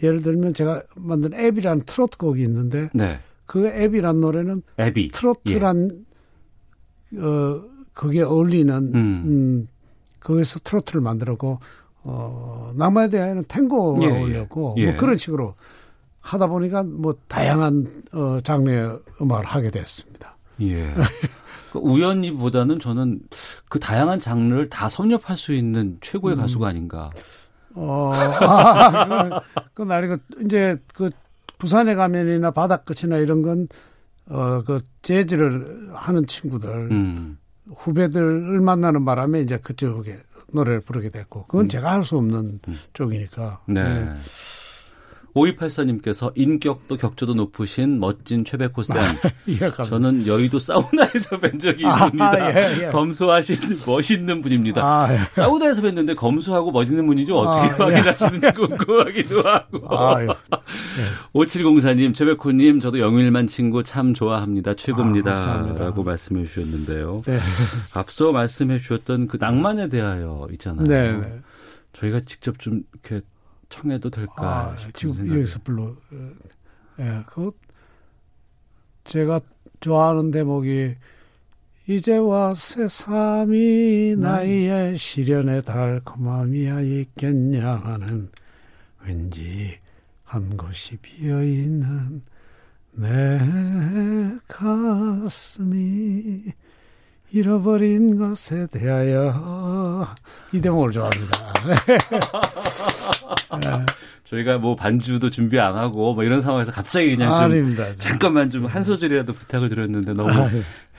예를 들면 제가 만든 앱이라는 트로트 곡이 있는데 네. 그 앱이란 노래는 애비. 트로트란 어 그게 어울리는 음. 음, 거기서 트로트를 만들었고 어 낭만에 대하여는 탱고가 예, 예. 어울렸고 예. 뭐 그런 식으로 하다 보니까 뭐 다양한 어 장르의 음악을 하게 됐습니다. 예. 그 우연히보다는 저는 그 다양한 장르를 다 섭렵할 수 있는 최고의 음. 가수가 아닌가. 어, 아, 그건, 그건 아니고, 이제, 그, 부산에 가면이나 바닷끝이나 이런 건, 어, 그, 재즈를 하는 친구들, 음. 후배들을 만나는 바람에 이제 그쪽에 노래를 부르게 됐고 그건 제가 할 수 없는 쪽이니까. 네. 예. 5284님께서 인격도 격조도 높으신 멋진 최백호 쌤. 예, 감사합니다. 저는 여의도 사우나에서 뵌 적이 아, 있습니다. 예, 예. 검소하신 *laughs* 멋있는 분입니다. 아, 예. 사우나에서 뵀는데 검소하고 멋있는 분인지 어떻게 아, 예. 확인하시는지 궁금하기도 하고. *laughs* 아유. 5704님, 최백호님, 저도 영일만 친구 참 좋아합니다. 최고입니다. 아. 라고 말씀해 주셨는데요. 네. *laughs* 앞서 말씀해 주셨던 그 낭만에 대하여 있잖아요. 네, 네. 저희가 직접 좀 이렇게 청해도 될까 아, 지금 생각이 여기서 불러. 예, 그 제가 좋아하는 대목이 이제와 새삼이 나의 시련의 달콤함이야 있겠냐 하는 왠지 한 곳이 비어 있는 내 가슴이 잃어버린 것에 대하여 이 대목을 좋아합니다. *laughs* 네. 저희가 뭐 반주도 준비 안 하고 뭐 이런 상황에서 갑자기 그냥 좀 아닙니다. 잠깐만 좀 한 소절이라도 부탁을 드렸는데 너무.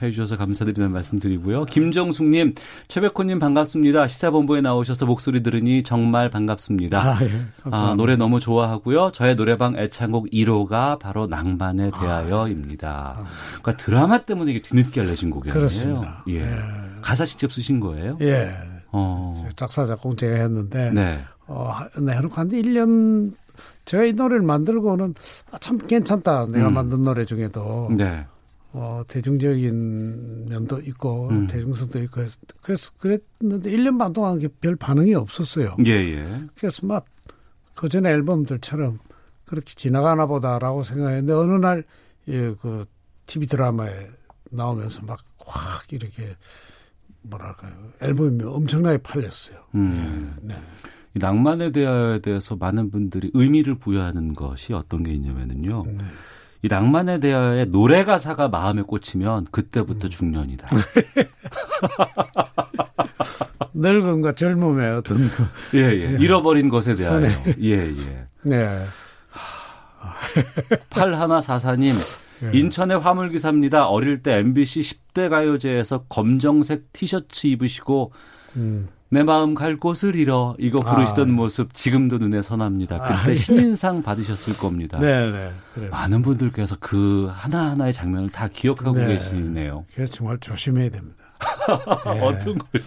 해주셔서 감사드리는 말씀 드리고요. 김정숙님, 최백호님 반갑습니다. 시사본부에 나오셔서 목소리 들으니 정말 반갑습니다. 아, 예. 아. 노래 너무 좋아하고요. 저의 노래방 애창곡 1호가 바로 낭만에 아. 대하여입니다. 그러니까 드라마 때문에 이게 뒤늦게 알려진 곡이에요. 그렇습니다. 예. 예. 가사 직접 쓰신 거예요? 예. 어. 작사, 작곡 제가 했는데, 네. 어, 네, 해놓고 한 1년, 제가 이 노래를 만들고는 아, 참 괜찮다. 내가 음. 만든 노래 중에도. 네. 어, 대중적인 면도 있고, 음. 대중성도 있고, 해서- 그래서 그랬는데 1년 반 동안 별 반응이 없었어요. 예, 예. 그래서 막, 그 전에 앨범들처럼 그렇게 지나가나 보다라고 생각했는데, 어느 날, 예, 그, TV 드라마에 나오면서 막 확 이렇게, 뭐랄까요. 앨범이 엄청나게 팔렸어요. 음. 네. 이 낭만에 대해서 많은 분들이 의미를 부여하는 것이 어떤 게 있냐면은요. 네. 이 낭만에 대하여 노래 가사가 마음에 꽂히면 그때부터 음. 중년이다. *laughs* 늙음과 젊음의 어떤 그, 예, 예. 잃어버린 것에 대하여. 예, 예. 네. 8144님. 예. 인천의 화물기사입니다. 어릴 때 MBC 10대 가요제에서 검정색 티셔츠 입으시고 음. 내 마음 갈 곳을 잃어 이거 부르시던 아. 모습 지금도 눈에 선합니다. 그때 아, 예. 신인상 받으셨을 겁니다. 네, 네. 많은 분들께서 그 하나하나의 장면을 다 기억하고 네. 계시네요. 그래서 정말 조심해야 됩니다. *laughs* 예. 어떤 거예요?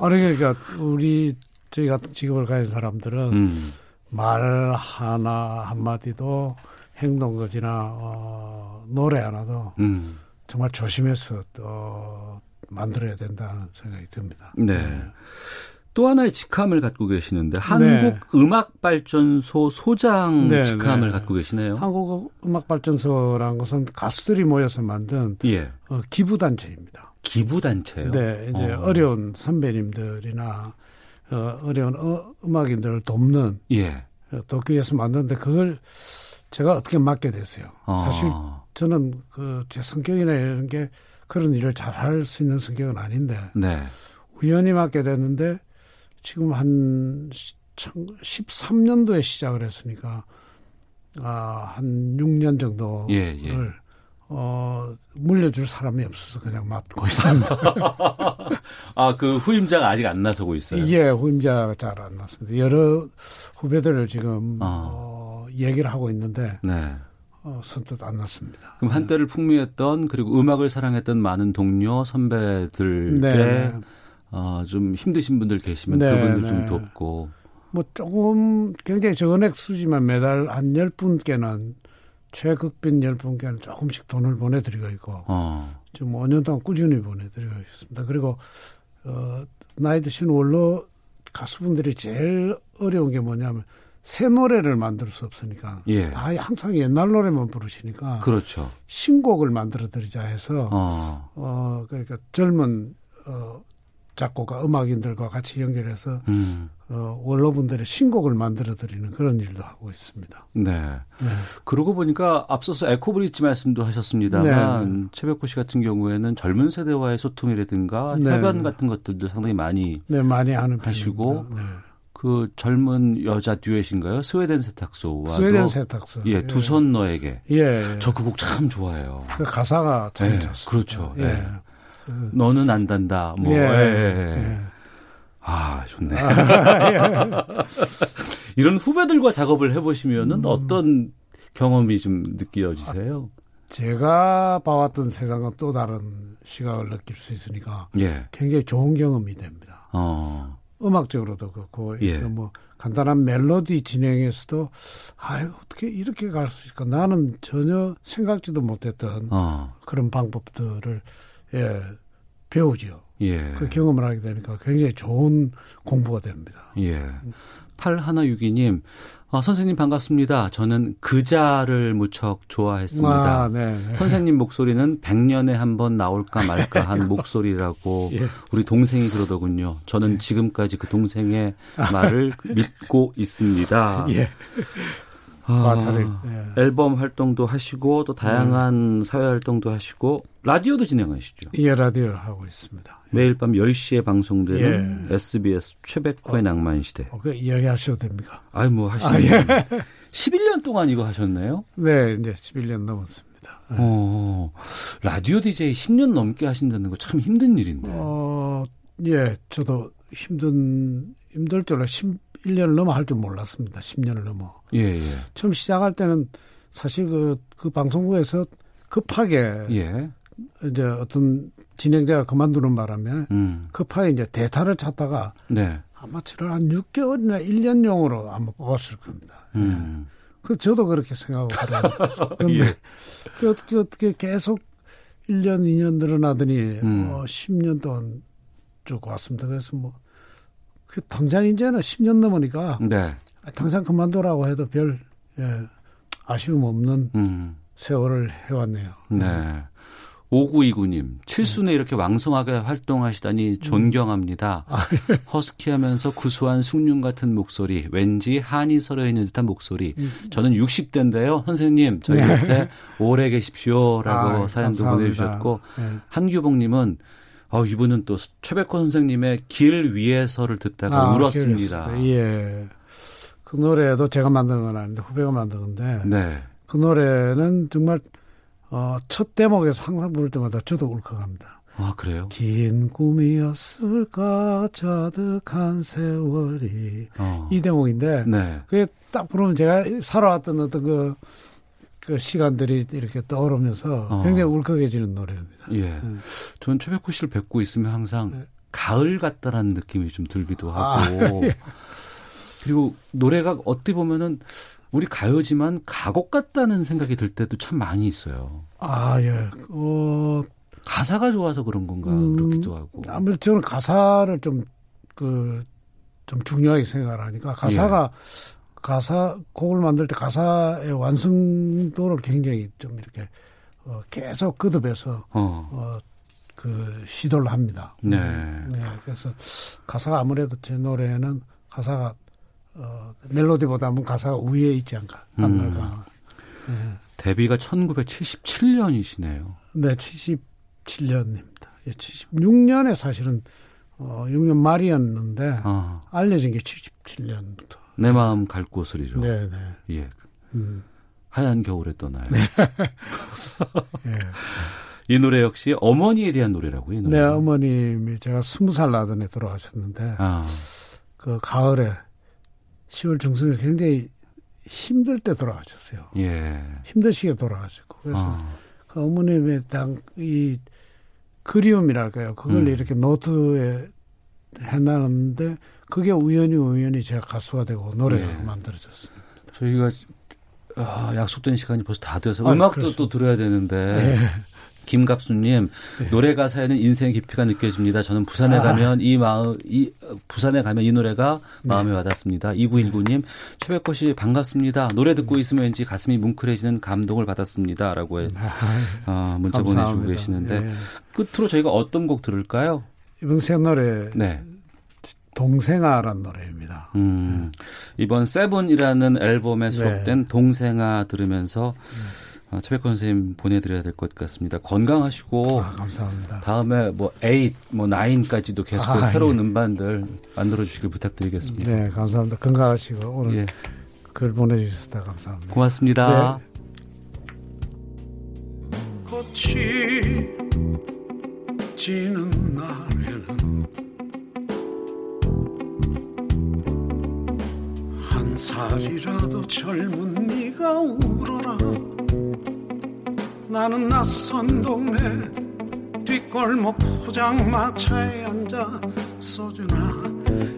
아니, 그러니까, 우리, 저희 같은 직업을 가진 사람들은 음. 말 하나, 한마디도 행동 거지나, 어, 노래 하나도 음. 정말 조심해서, 어, 만들어야 된다는 생각이 듭니다. 네. 또 하나의 직함을 갖고 계시는데 한국음악 발전소 소장 네, 직함을 네. 갖고 계시네요. 한국 음악 발전소라는 것은 가수들이 모여서 만든 예. 어, 기부 단체입니다. 기부 단체요. 네, 이제 어. 어. 려운 선배님들이나 어, 어려운 어, 음악인들을 돕는 예. 어, 돕기 위해서 만드는데 그걸 제가 어떻게 맡게 됐어요. 어. 사실 저는 그 제 성격이나 이런 게 그런 일을 잘 할 수 있는 성격은 아닌데 네. 우연히 맡게 됐는데 지금 한 13년도에 시작을 했으니까 아, 한 6년 정도를 예, 예. 어, 물려줄 사람이 없어서 그냥 맡고 있습니다. *laughs* 아, 그 후임자가 아직 안 나서고 있어요. 이게 후임자가 잘안 났습니다. 여러 후배들을 지금 아. 어, 얘기를 하고 있는데 네. 어, 선뜻 안 났습니다. 그럼 한때를 풍미했던 그리고 음악을 사랑했던 많은 동료 선배들께 네. 어, 좀 힘드신 분들 계시면 네, 그분들 네. 좀 돕고 뭐 조금 굉장히 적은 액 수지만 매달 한 10분께는 최극빈 10분께는 조금씩 돈을 보내드리고 있고 어. 지금 5년 동안 꾸준히 보내드리고 있습니다. 그리고 어, 나이 드신 원로 가수분들이 제일 어려운 게 뭐냐면 새 노래를 만들 수 없으니까 예. 다 항상 옛날 노래만 부르시니까 그렇죠. 신곡을 만들어 드리자 해서 어. 어 그러니까 젊은 어 작곡가 음악인들과 같이 연결해서 음. 어 원로분들의 신곡을 만들어 드리는 그런 일도 하고 있습니다. 네. 네. 그러고 보니까 앞서서 에코브릿지 말씀도 하셨습니다만 네. 최백호 씨 같은 경우에는 젊은 세대와의 소통이라든가 네. 협연 같은 것들도 상당히 많이 네, 많이 하는 편입니다. 네. 그 젊은 여자 듀엣인가요? 스웨덴 세탁소와 스웨덴 세탁소. 예, 두손 너에게. 예. 저 그 곡 참 좋아해요. 그 가사가 참 네, 좋습니다. 그렇죠. 예. 네. 너는 안 단다. 뭐. 예. 예, 예. 예. 아, 좋네. *laughs* 이런 후배들과 작업을 해 보시면은 음. 어떤 경험이 좀 느껴지세요? 제가 봐왔던 세상은 또 다른 시각을 느낄 수 있으니까 예. 굉장히 좋은 경험이 됩니다. 어. 음악적으로도 그렇고 예. 그뭐 간단한 멜로디 진행에서도 아유 어떻게 이렇게 갈 수 있을까 나는 전혀 생각지도 못했던 어. 그런 방법들을 예 배우죠. 예. 그 경험을 하게 되니까 굉장히 좋은 공부가 됩니다. 예. 8162님, 아, 선생님 반갑습니다. 저는 그자를 무척 좋아했습니다. 아, 네. 선생님 목소리는 100년에 한 번 나올까 말까 한 *laughs* 목소리라고 예. 우리 동생이 그러더군요. 저는 지금까지 그 동생의 말을 믿고 있습니다. 예. 아, 아, 잘해. 예. 앨범 활동도 하시고 또 다양한 사회 활동도 하시고 라디오도 진행하시죠. 예, 라디오를 하고 있습니다. 매일 밤 10시에 방송되는 SBS 최백호의 낭만 시대. 어, 그 이야기 하셔도 됩니까? 아이, 뭐 하시는 아, 예. 11년 동안 이거 하셨네요? 네, 이제 11년 넘었습니다. 어, 라디오 DJ 10년 넘게 하신다는 거 참 힘든 일인데. 어, 예, 저도 힘든, 힘들 줄 알아. 11년을 넘어 할 줄 몰랐습니다. 10년을 넘어. 예, 예. 처음 시작할 때는 사실 그, 그 방송국에서 급하게 예. 이제 어떤 진행자가 그만두는 바람에 음. 급하게 이제 대타를 찾다가 네. 아마 저를 한 6개월이나 1년용으로 아마 뽑았을 겁니다. 음. 그 저도 그렇게 생각하고 그래요. *laughs* 그런데 예. 그 어떻게 어떻게 계속 1년 2년 늘어나더니 음. 어, 10년 동안 쭉 왔습니다. 그래서 뭐 그 당장 이제는 10년 넘으니까 네. 당장 그만두라고 해도 별 예, 아쉬움 없는 음. 세월을 해왔네요. 네. 5929님, 칠순에 이렇게 왕성하게 활동하시다니 존경합니다. *laughs* 허스키하면서 구수한 숭늉 같은 목소리, 왠지 한이 서려 있는 듯한 목소리. 저는 60대인데요. 선생님, 저희 네. 곁에 오래 계십시오라고 아, 사연도 감사합니다. 보내주셨고, 네. 한규봉님은 어, 이분은 또 최백호 선생님의 길 위에서를 듣다가 아, 울었습니다. 예. 그 노래도 제가 만든 건 아닌데 후배가 만든 건데 네. 그 노래는 정말 어, 첫 대목에서 항상 부를 때마다 저도 울컥합니다. 아, 그래요? 긴 꿈이었을까 자득한 세월이 어. 이 대목인데 네. 그게 딱 부르면 제가 살아왔던 어떤 그, 그 시간들이 이렇게 떠오르면서 어. 굉장히 울컥해지는 노래입니다. 예. 음. 전 최백호 씨를 뵙고 있으면 항상 가을 같다라는 느낌이 좀 들기도 아, 하고. *laughs* 예. 그리고 노래가 어떻게 보면은 우리 가요지만 가곡 같다는 생각이 들 때도 참 많이 있어요. 아, 예. 어, 가사가 좋아서 그런 건가 음, 그렇기도 하고. 아무래도 저는 가사를 좀, 그, 좀 중요하게 생각을 하니까 가사가, 예. 가사, 곡을 만들 때 가사의 완성도를 굉장히 좀 이렇게, 어, 계속 거듭해서, 어. 어, 그, 시도를 합니다. 네. 네. 그래서 가사가 아무래도 제 노래는 가사가, 어, 멜로디보다는 가사가 우위에 있지 음. 않을까. 네. 데뷔가 1977년이시네요. 네, 77년입니다. 예, 76년에 사실은 어 6년 말이었는데 아. 알려진 게 77년부터. 내 마음 갈 곳을 잃어. 네, 네. 예. 음. 하얀 겨울에 떠나요. *laughs* 예. 이 노래 역시 어머니에 대한 노래라고요. 이 노래. 네, 어머님이 제가 스무 살 나던 해 돌아가셨는데 아. 그 가을에 10월 중순에 굉장히 힘들 때 돌아가셨어요. 예. 힘드시게 돌아가셨고 그래서 아. 그 어머님에 대한 이 그리움이랄까요. 그걸 음. 이렇게 노트에 해놨는데 그게 우연히 우연히 제가 가수가 되고 노래가 예. 만들어졌습니다. 저희가 아, 약속된 시간이 벌써 다 돼서 아, 음악도 그렇습니다. 또 들어야 되는데 네. 김갑수님 노래 가사에는 인생의 깊이가 느껴집니다. 저는 부산에 아. 가면 이 마음 이 부산에 가면 이 노래가 마음에 네. 와닿습니다. 2919님 최백호 씨 반갑습니다. 노래 듣고 있으면 왠지 가슴이 뭉클해지는 감동을 받았습니다라고 해 아, 문자 보내주고 감사합니다. 계시는데 예. 끝으로 저희가 어떤 곡 들을까요? 이번 새 노래 네. 동생아란 노래입니다. 음, 이번 seven이라는 앨범에 네. 수록된 동생아 들으면서 어, 최백호 선생님 보내드려야 될 것 같습니다. 건강하시고 아, 감사합니다. 다음에 뭐 에잇, 뭐 nine까지도 계속 아, 새로운 예. 음반들 만들어 주시길 부탁드리겠습니다. 네, 감사합니다. 건강하시고 오늘 예. 글 보내주셔서 감사합니다. 고맙습니다. 네. 꽃이 지는 날에는 한 살이라도 젊은 네가 울어라. 나는 낯선 동네 뒷골목 포장마차에 앉아 소주나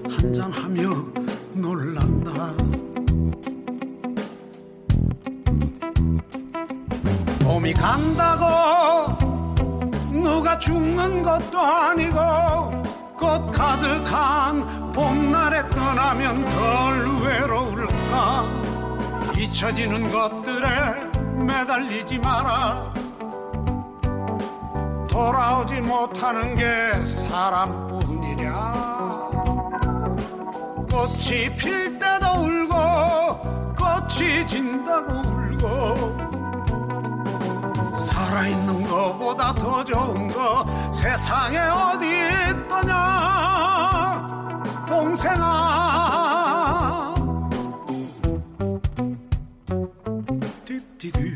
한잔하며 놀란다. 봄이 간다고 누가 죽는 것도 아니고 꽃 가득한 봄날에 떠나면 덜 외로울까? 잊혀지는 것들에 매달리지 마라. 돌아오지 못하는 게 사람뿐이랴. 꽃이 필 때도 울고 꽃이 진다고 울고 살아있는 것보다 더 좋은 거 세상에 어디 있 더냐? 동생아. 띠띠디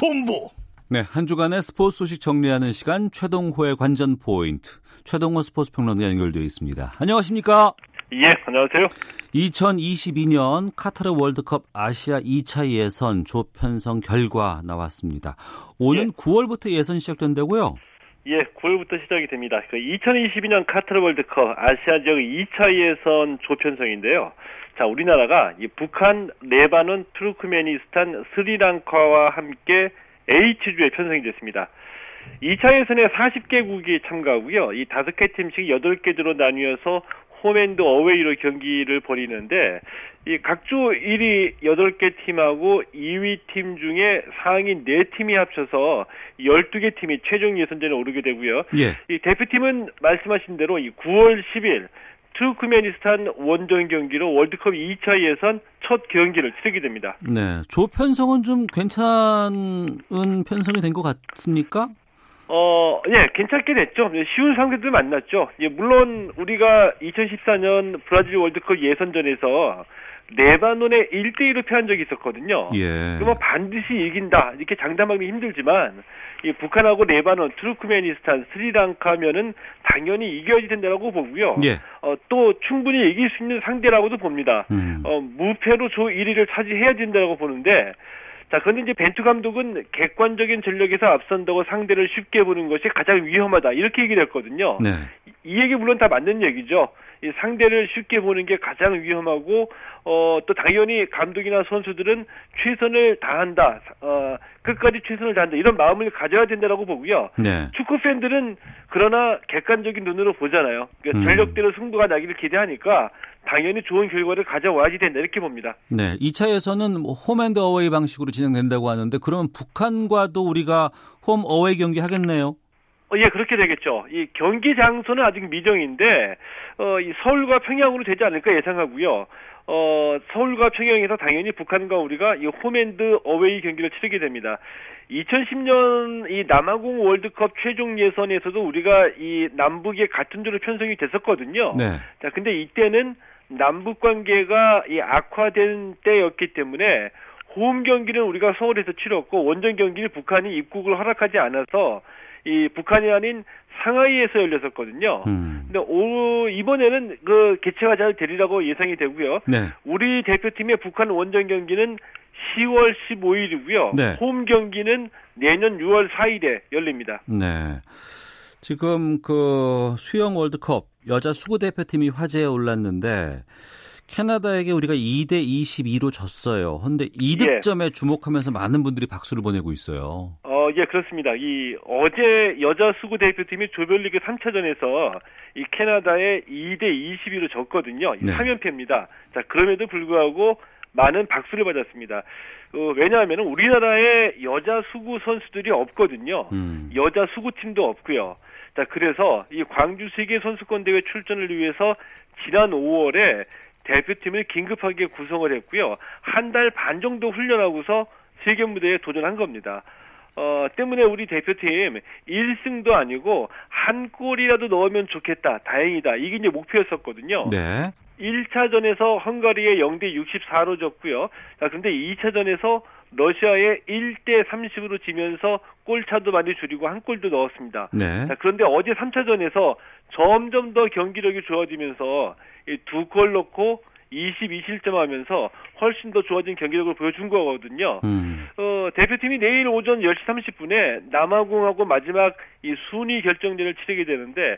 본부. 네, 한 주간의 스포츠 소식 정리하는 시간 최동호의 관전 포인트. 최동호 스포츠 평론가 연결되어 있습니다. 안녕하십니까? 예, 안녕하세요. 2022년 카타르 월드컵 아시아 2차 예선 조편성 결과 나왔습니다. 오는 9월부터 예선 시작된다고요? 예, 9월부터 시작이 됩니다. 그 2022년 카타르 월드컵 아시아 지역 2차 예선 조편성인데요. 자, 우리나라가 이 북한, 레바논, 투르크메니스탄, 스리랑카와 함께 H주에 편성이 됐습니다. 2차 예선에 40개국이 참가하고요. 이 5개 팀씩 8개조로 나뉘어서 홈앤드 어웨이로 경기를 벌이는데 이 각조 1위 8개 팀하고 2위 팀 중에 상위 4팀이 합쳐서 12개 팀이 최종 예선전에 오르게 되고요. 예. 이 대표팀은 말씀하신 대로 이 9월 10일 투르크메니스탄 원정 경기로 월드컵 2차 예선 첫 경기를 치르게 됩니다. 네, 조 편성은 좀 괜찮은 편성이 된 것 같습니까? 어, 예, 괜찮게 됐죠. 예, 쉬운 상대들 만났죠. 예, 물론 우리가 2014년 브라질 월드컵 예선전에서 레바논에 1대1로 패한 적이 있었거든요. 예. 그러면 반드시 이긴다. 이렇게 장담하기 힘들지만 이 북한하고 레바논, 투르크메니스탄, 스리랑카면은 당연히 이겨야지 된다고 보고요. 예. 어, 또 충분히 이길 수 있는 상대라고도 봅니다. 음. 어, 무패로 조 1위를 차지해야 된다고 보는데 자, 그런데 이제 벤투 감독은 객관적인 전력에서 앞선다고 상대를 쉽게 보는 것이 가장 위험하다. 이렇게 얘기를 했거든요. 네. 이 얘기 물론 다 맞는 얘기죠. 이 상대를 쉽게 보는 게 가장 위험하고 어 또 당연히 감독이나 선수들은 최선을 다한다. 어 끝까지 최선을 다한다. 이런 마음을 가져야 된다라고 보고요. 네. 축구 팬들은 그러나 객관적인 눈으로 보잖아요. 그러니까 음. 전력대로 승부가 나기를 기대하니까 당연히 좋은 결과를 가져와야지 된다 이렇게 봅니다. 네, 2차 예선은 뭐 홈앤드 어웨이 방식으로 진행된다고 하는데 그러면 북한과도 우리가 홈 어웨이 경기 하겠네요. 어, 예, 그렇게 되겠죠. 이 경기 장소는 아직 미정인데, 어, 이 서울과 평양으로 되지 않을까 예상하고요. 어, 서울과 평양에서 당연히 북한과 우리가 이 홈앤드 어웨이 경기를 치르게 됩니다. 2010년 이 남아공 월드컵 최종 예선에서도 우리가 이 남북의 같은 조로 편성이 됐었거든요. 네. 자, 근데 이때는 남북 관계가 이 악화된 때였기 때문에 홈 경기는 우리가 서울에서 치렀고 원정 경기는 북한이 입국을 허락하지 않아서 이 북한이 아닌 상하이에서 열렸었거든요. 음. 근데 오, 이번에는 그 개최가 잘 되리라고 예상이 되고요. 네. 우리 대표팀의 북한 원정 경기는 10월 15일이고요. 네. 홈 경기는 내년 6월 4일에 열립니다. 네. 지금 그 수영 월드컵 여자 수구 대표팀이 화제에 올랐는데 캐나다에게 우리가 2대 22로 졌어요. 근데 이 득점에 주목하면서 많은 분들이 박수를 보내고 있어요. 어, 예, 그렇습니다. 이 어제 여자 수구 대표팀이 조별리그 3차전에서 이 캐나다에 2대 22로 졌거든요. 이 네. 3연패입니다. 자, 그럼에도 불구하고 많은 박수를 받았습니다. 어, 왜냐하면 우리나라에 여자 수구 선수들이 없거든요. 음. 여자 수구팀도 없고요. 자, 그래서 이 광주 세계 선수권 대회 출전을 위해서 지난 5월에 대표팀을 긴급하게 구성을 했고요. 한 달 반 정도 훈련하고서 세계 무대에 도전한 겁니다. 어, 때문에 우리 대표팀 1승도 아니고 한 골이라도 넣으면 좋겠다. 다행이다. 이게 이제 목표였었거든요. 네. 1차전에서 헝가리에 0대 64로 졌고요. 자, 근데 2차전에서 러시아에 1대 30으로 지면서 골차도 많이 줄이고 한 골도 넣었습니다. 네. 자, 그런데 어제 3차전에서 점점 더 경기력이 좋아지면서 두 골 넣고 22실점 하면서 훨씬 더 좋아진 경기력을 보여준 거거든요. 음. 어, 대표팀이 내일 오전 10시 30분에 남아공하고 마지막 이 순위 결정전을 치르게 되는데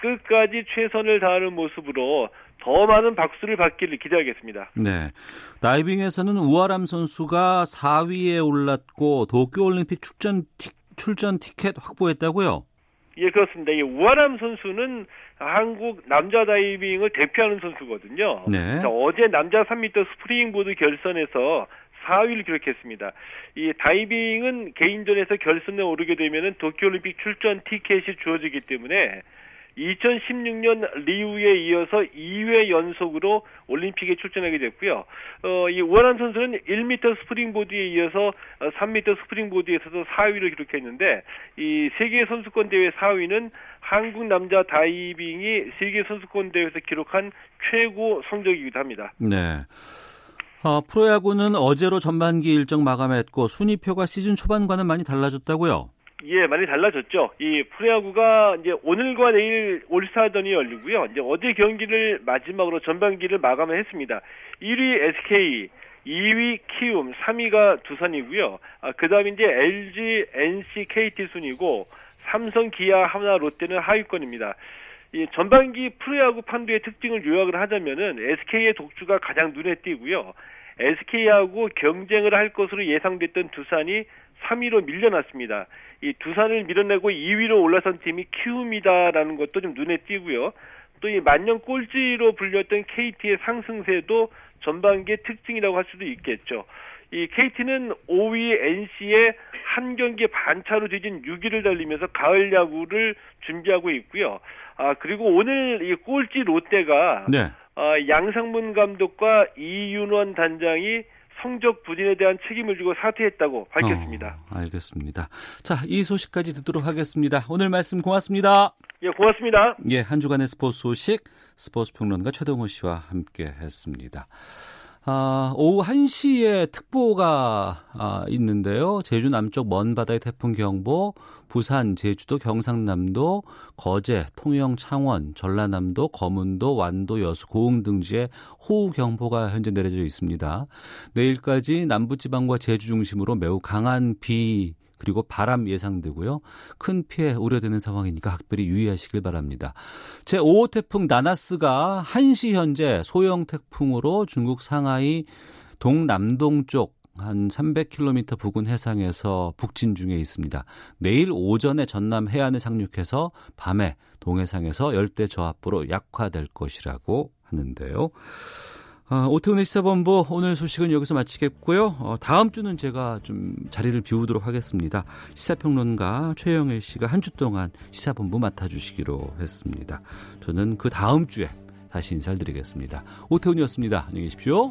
끝까지 최선을 다하는 모습으로 더 많은 박수를 받기를 기대하겠습니다. 네. 다이빙에서는 우하람 선수가 4위에 올랐고 도쿄올림픽 출전, 티, 출전 티켓 확보했다고요? 예, 그렇습니다. 이 우하람 선수는 한국 남자 다이빙을 대표하는 선수거든요. 네. 자, 어제 남자 3m 스프링보드 결선에서 4위를 기록했습니다. 이 다이빙은 개인전에서 결선에 오르게 되면은 도쿄올림픽 출전 티켓이 주어지기 때문에 2016년 리우에 이어서 2회 연속으로 올림픽에 출전하게 됐고요. 어, 이 우하람 선수는 1m 스프링보드에 이어서 3m 스프링보드에서도 4위를 기록했는데 이 세계 선수권 대회 4위는 한국 남자 다이빙이 세계 선수권 대회에서 기록한 최고 성적이기도 합니다. 네. 어, 프로야구는 어제로 전반기 일정 마감했고 순위표가 시즌 초반과는 많이 달라졌다고요? 예, 많이 달라졌죠. 이 프로야구가 이제 오늘과 내일 올스타전이 열리고요. 이제 어제 경기를 마지막으로 전반기를 마감을 했습니다. 1위 SK, 2위 키움, 3위가 두산이고요. 아, 그다음 이제 LG, NC, KT 순이고 삼성, 기아, 하나, 롯데는 하위권입니다. 이 전반기 프로야구 판도의 특징을 요약을 하자면은 SK의 독주가 가장 눈에 띄고요. SK하고 경쟁을 할 것으로 예상됐던 두산이 3위로 밀려났습니다. 이 두산을 밀어내고 2위로 올라선 팀이 키움이다라는 것도 좀 눈에 띄고요. 또 이 만년 꼴찌로 불렸던 KT의 상승세도 전반기의 특징이라고 할 수도 있겠죠. 이 KT는 5위 NC에 한 경기 반차로 뒤진 6위를 달리면서 가을 야구를 준비하고 있고요. 아 그리고 오늘 이 꼴찌 롯데가 네. 아, 양상문 감독과 이윤원 단장이 성적 부진에 대한 책임을 지고 사퇴했다고 밝혔습니다. 어, 알겠습니다. 자, 이 소식까지 듣도록 하겠습니다. 오늘 말씀 고맙습니다. 예, 고맙습니다. 예, 한 주간의 스포츠 소식 스포츠 평론가 최동호 씨와 함께 했습니다. 아, 오후 1시에 특보가 아, 있는데요. 제주 남쪽 먼 바다의 태풍 경보, 부산, 제주도, 경상남도, 거제, 통영, 창원, 전라남도, 거문도, 완도, 여수, 고흥 등지에 호우 경보가 현재 내려져 있습니다. 내일까지 남부지방과 제주 중심으로 매우 강한 비 그리고 바람 예상되고요. 큰 피해 우려되는 상황이니까 각별히 유의하시길 바랍니다. 제5호 태풍 나나스가 1시 현재 소형 태풍으로 중국 상하이 동남동 쪽 한 300km 부근 해상에서 북진 중에 있습니다. 내일 오전에 전남 해안에 상륙해서 밤에 동해상에서 열대 저압부로 약화될 것이라고 하는데요. 아, 오태훈의 시사본부 오늘 소식은 여기서 마치겠고요. 어, 다음 주는 제가 좀 자리를 비우도록 하겠습니다. 시사평론가 최영일 씨가 한 주 동안 시사본부 맡아주시기로 했습니다. 저는 그 다음 주에 다시 인사를 드리겠습니다. 오태훈이었습니다. 안녕히 계십시오.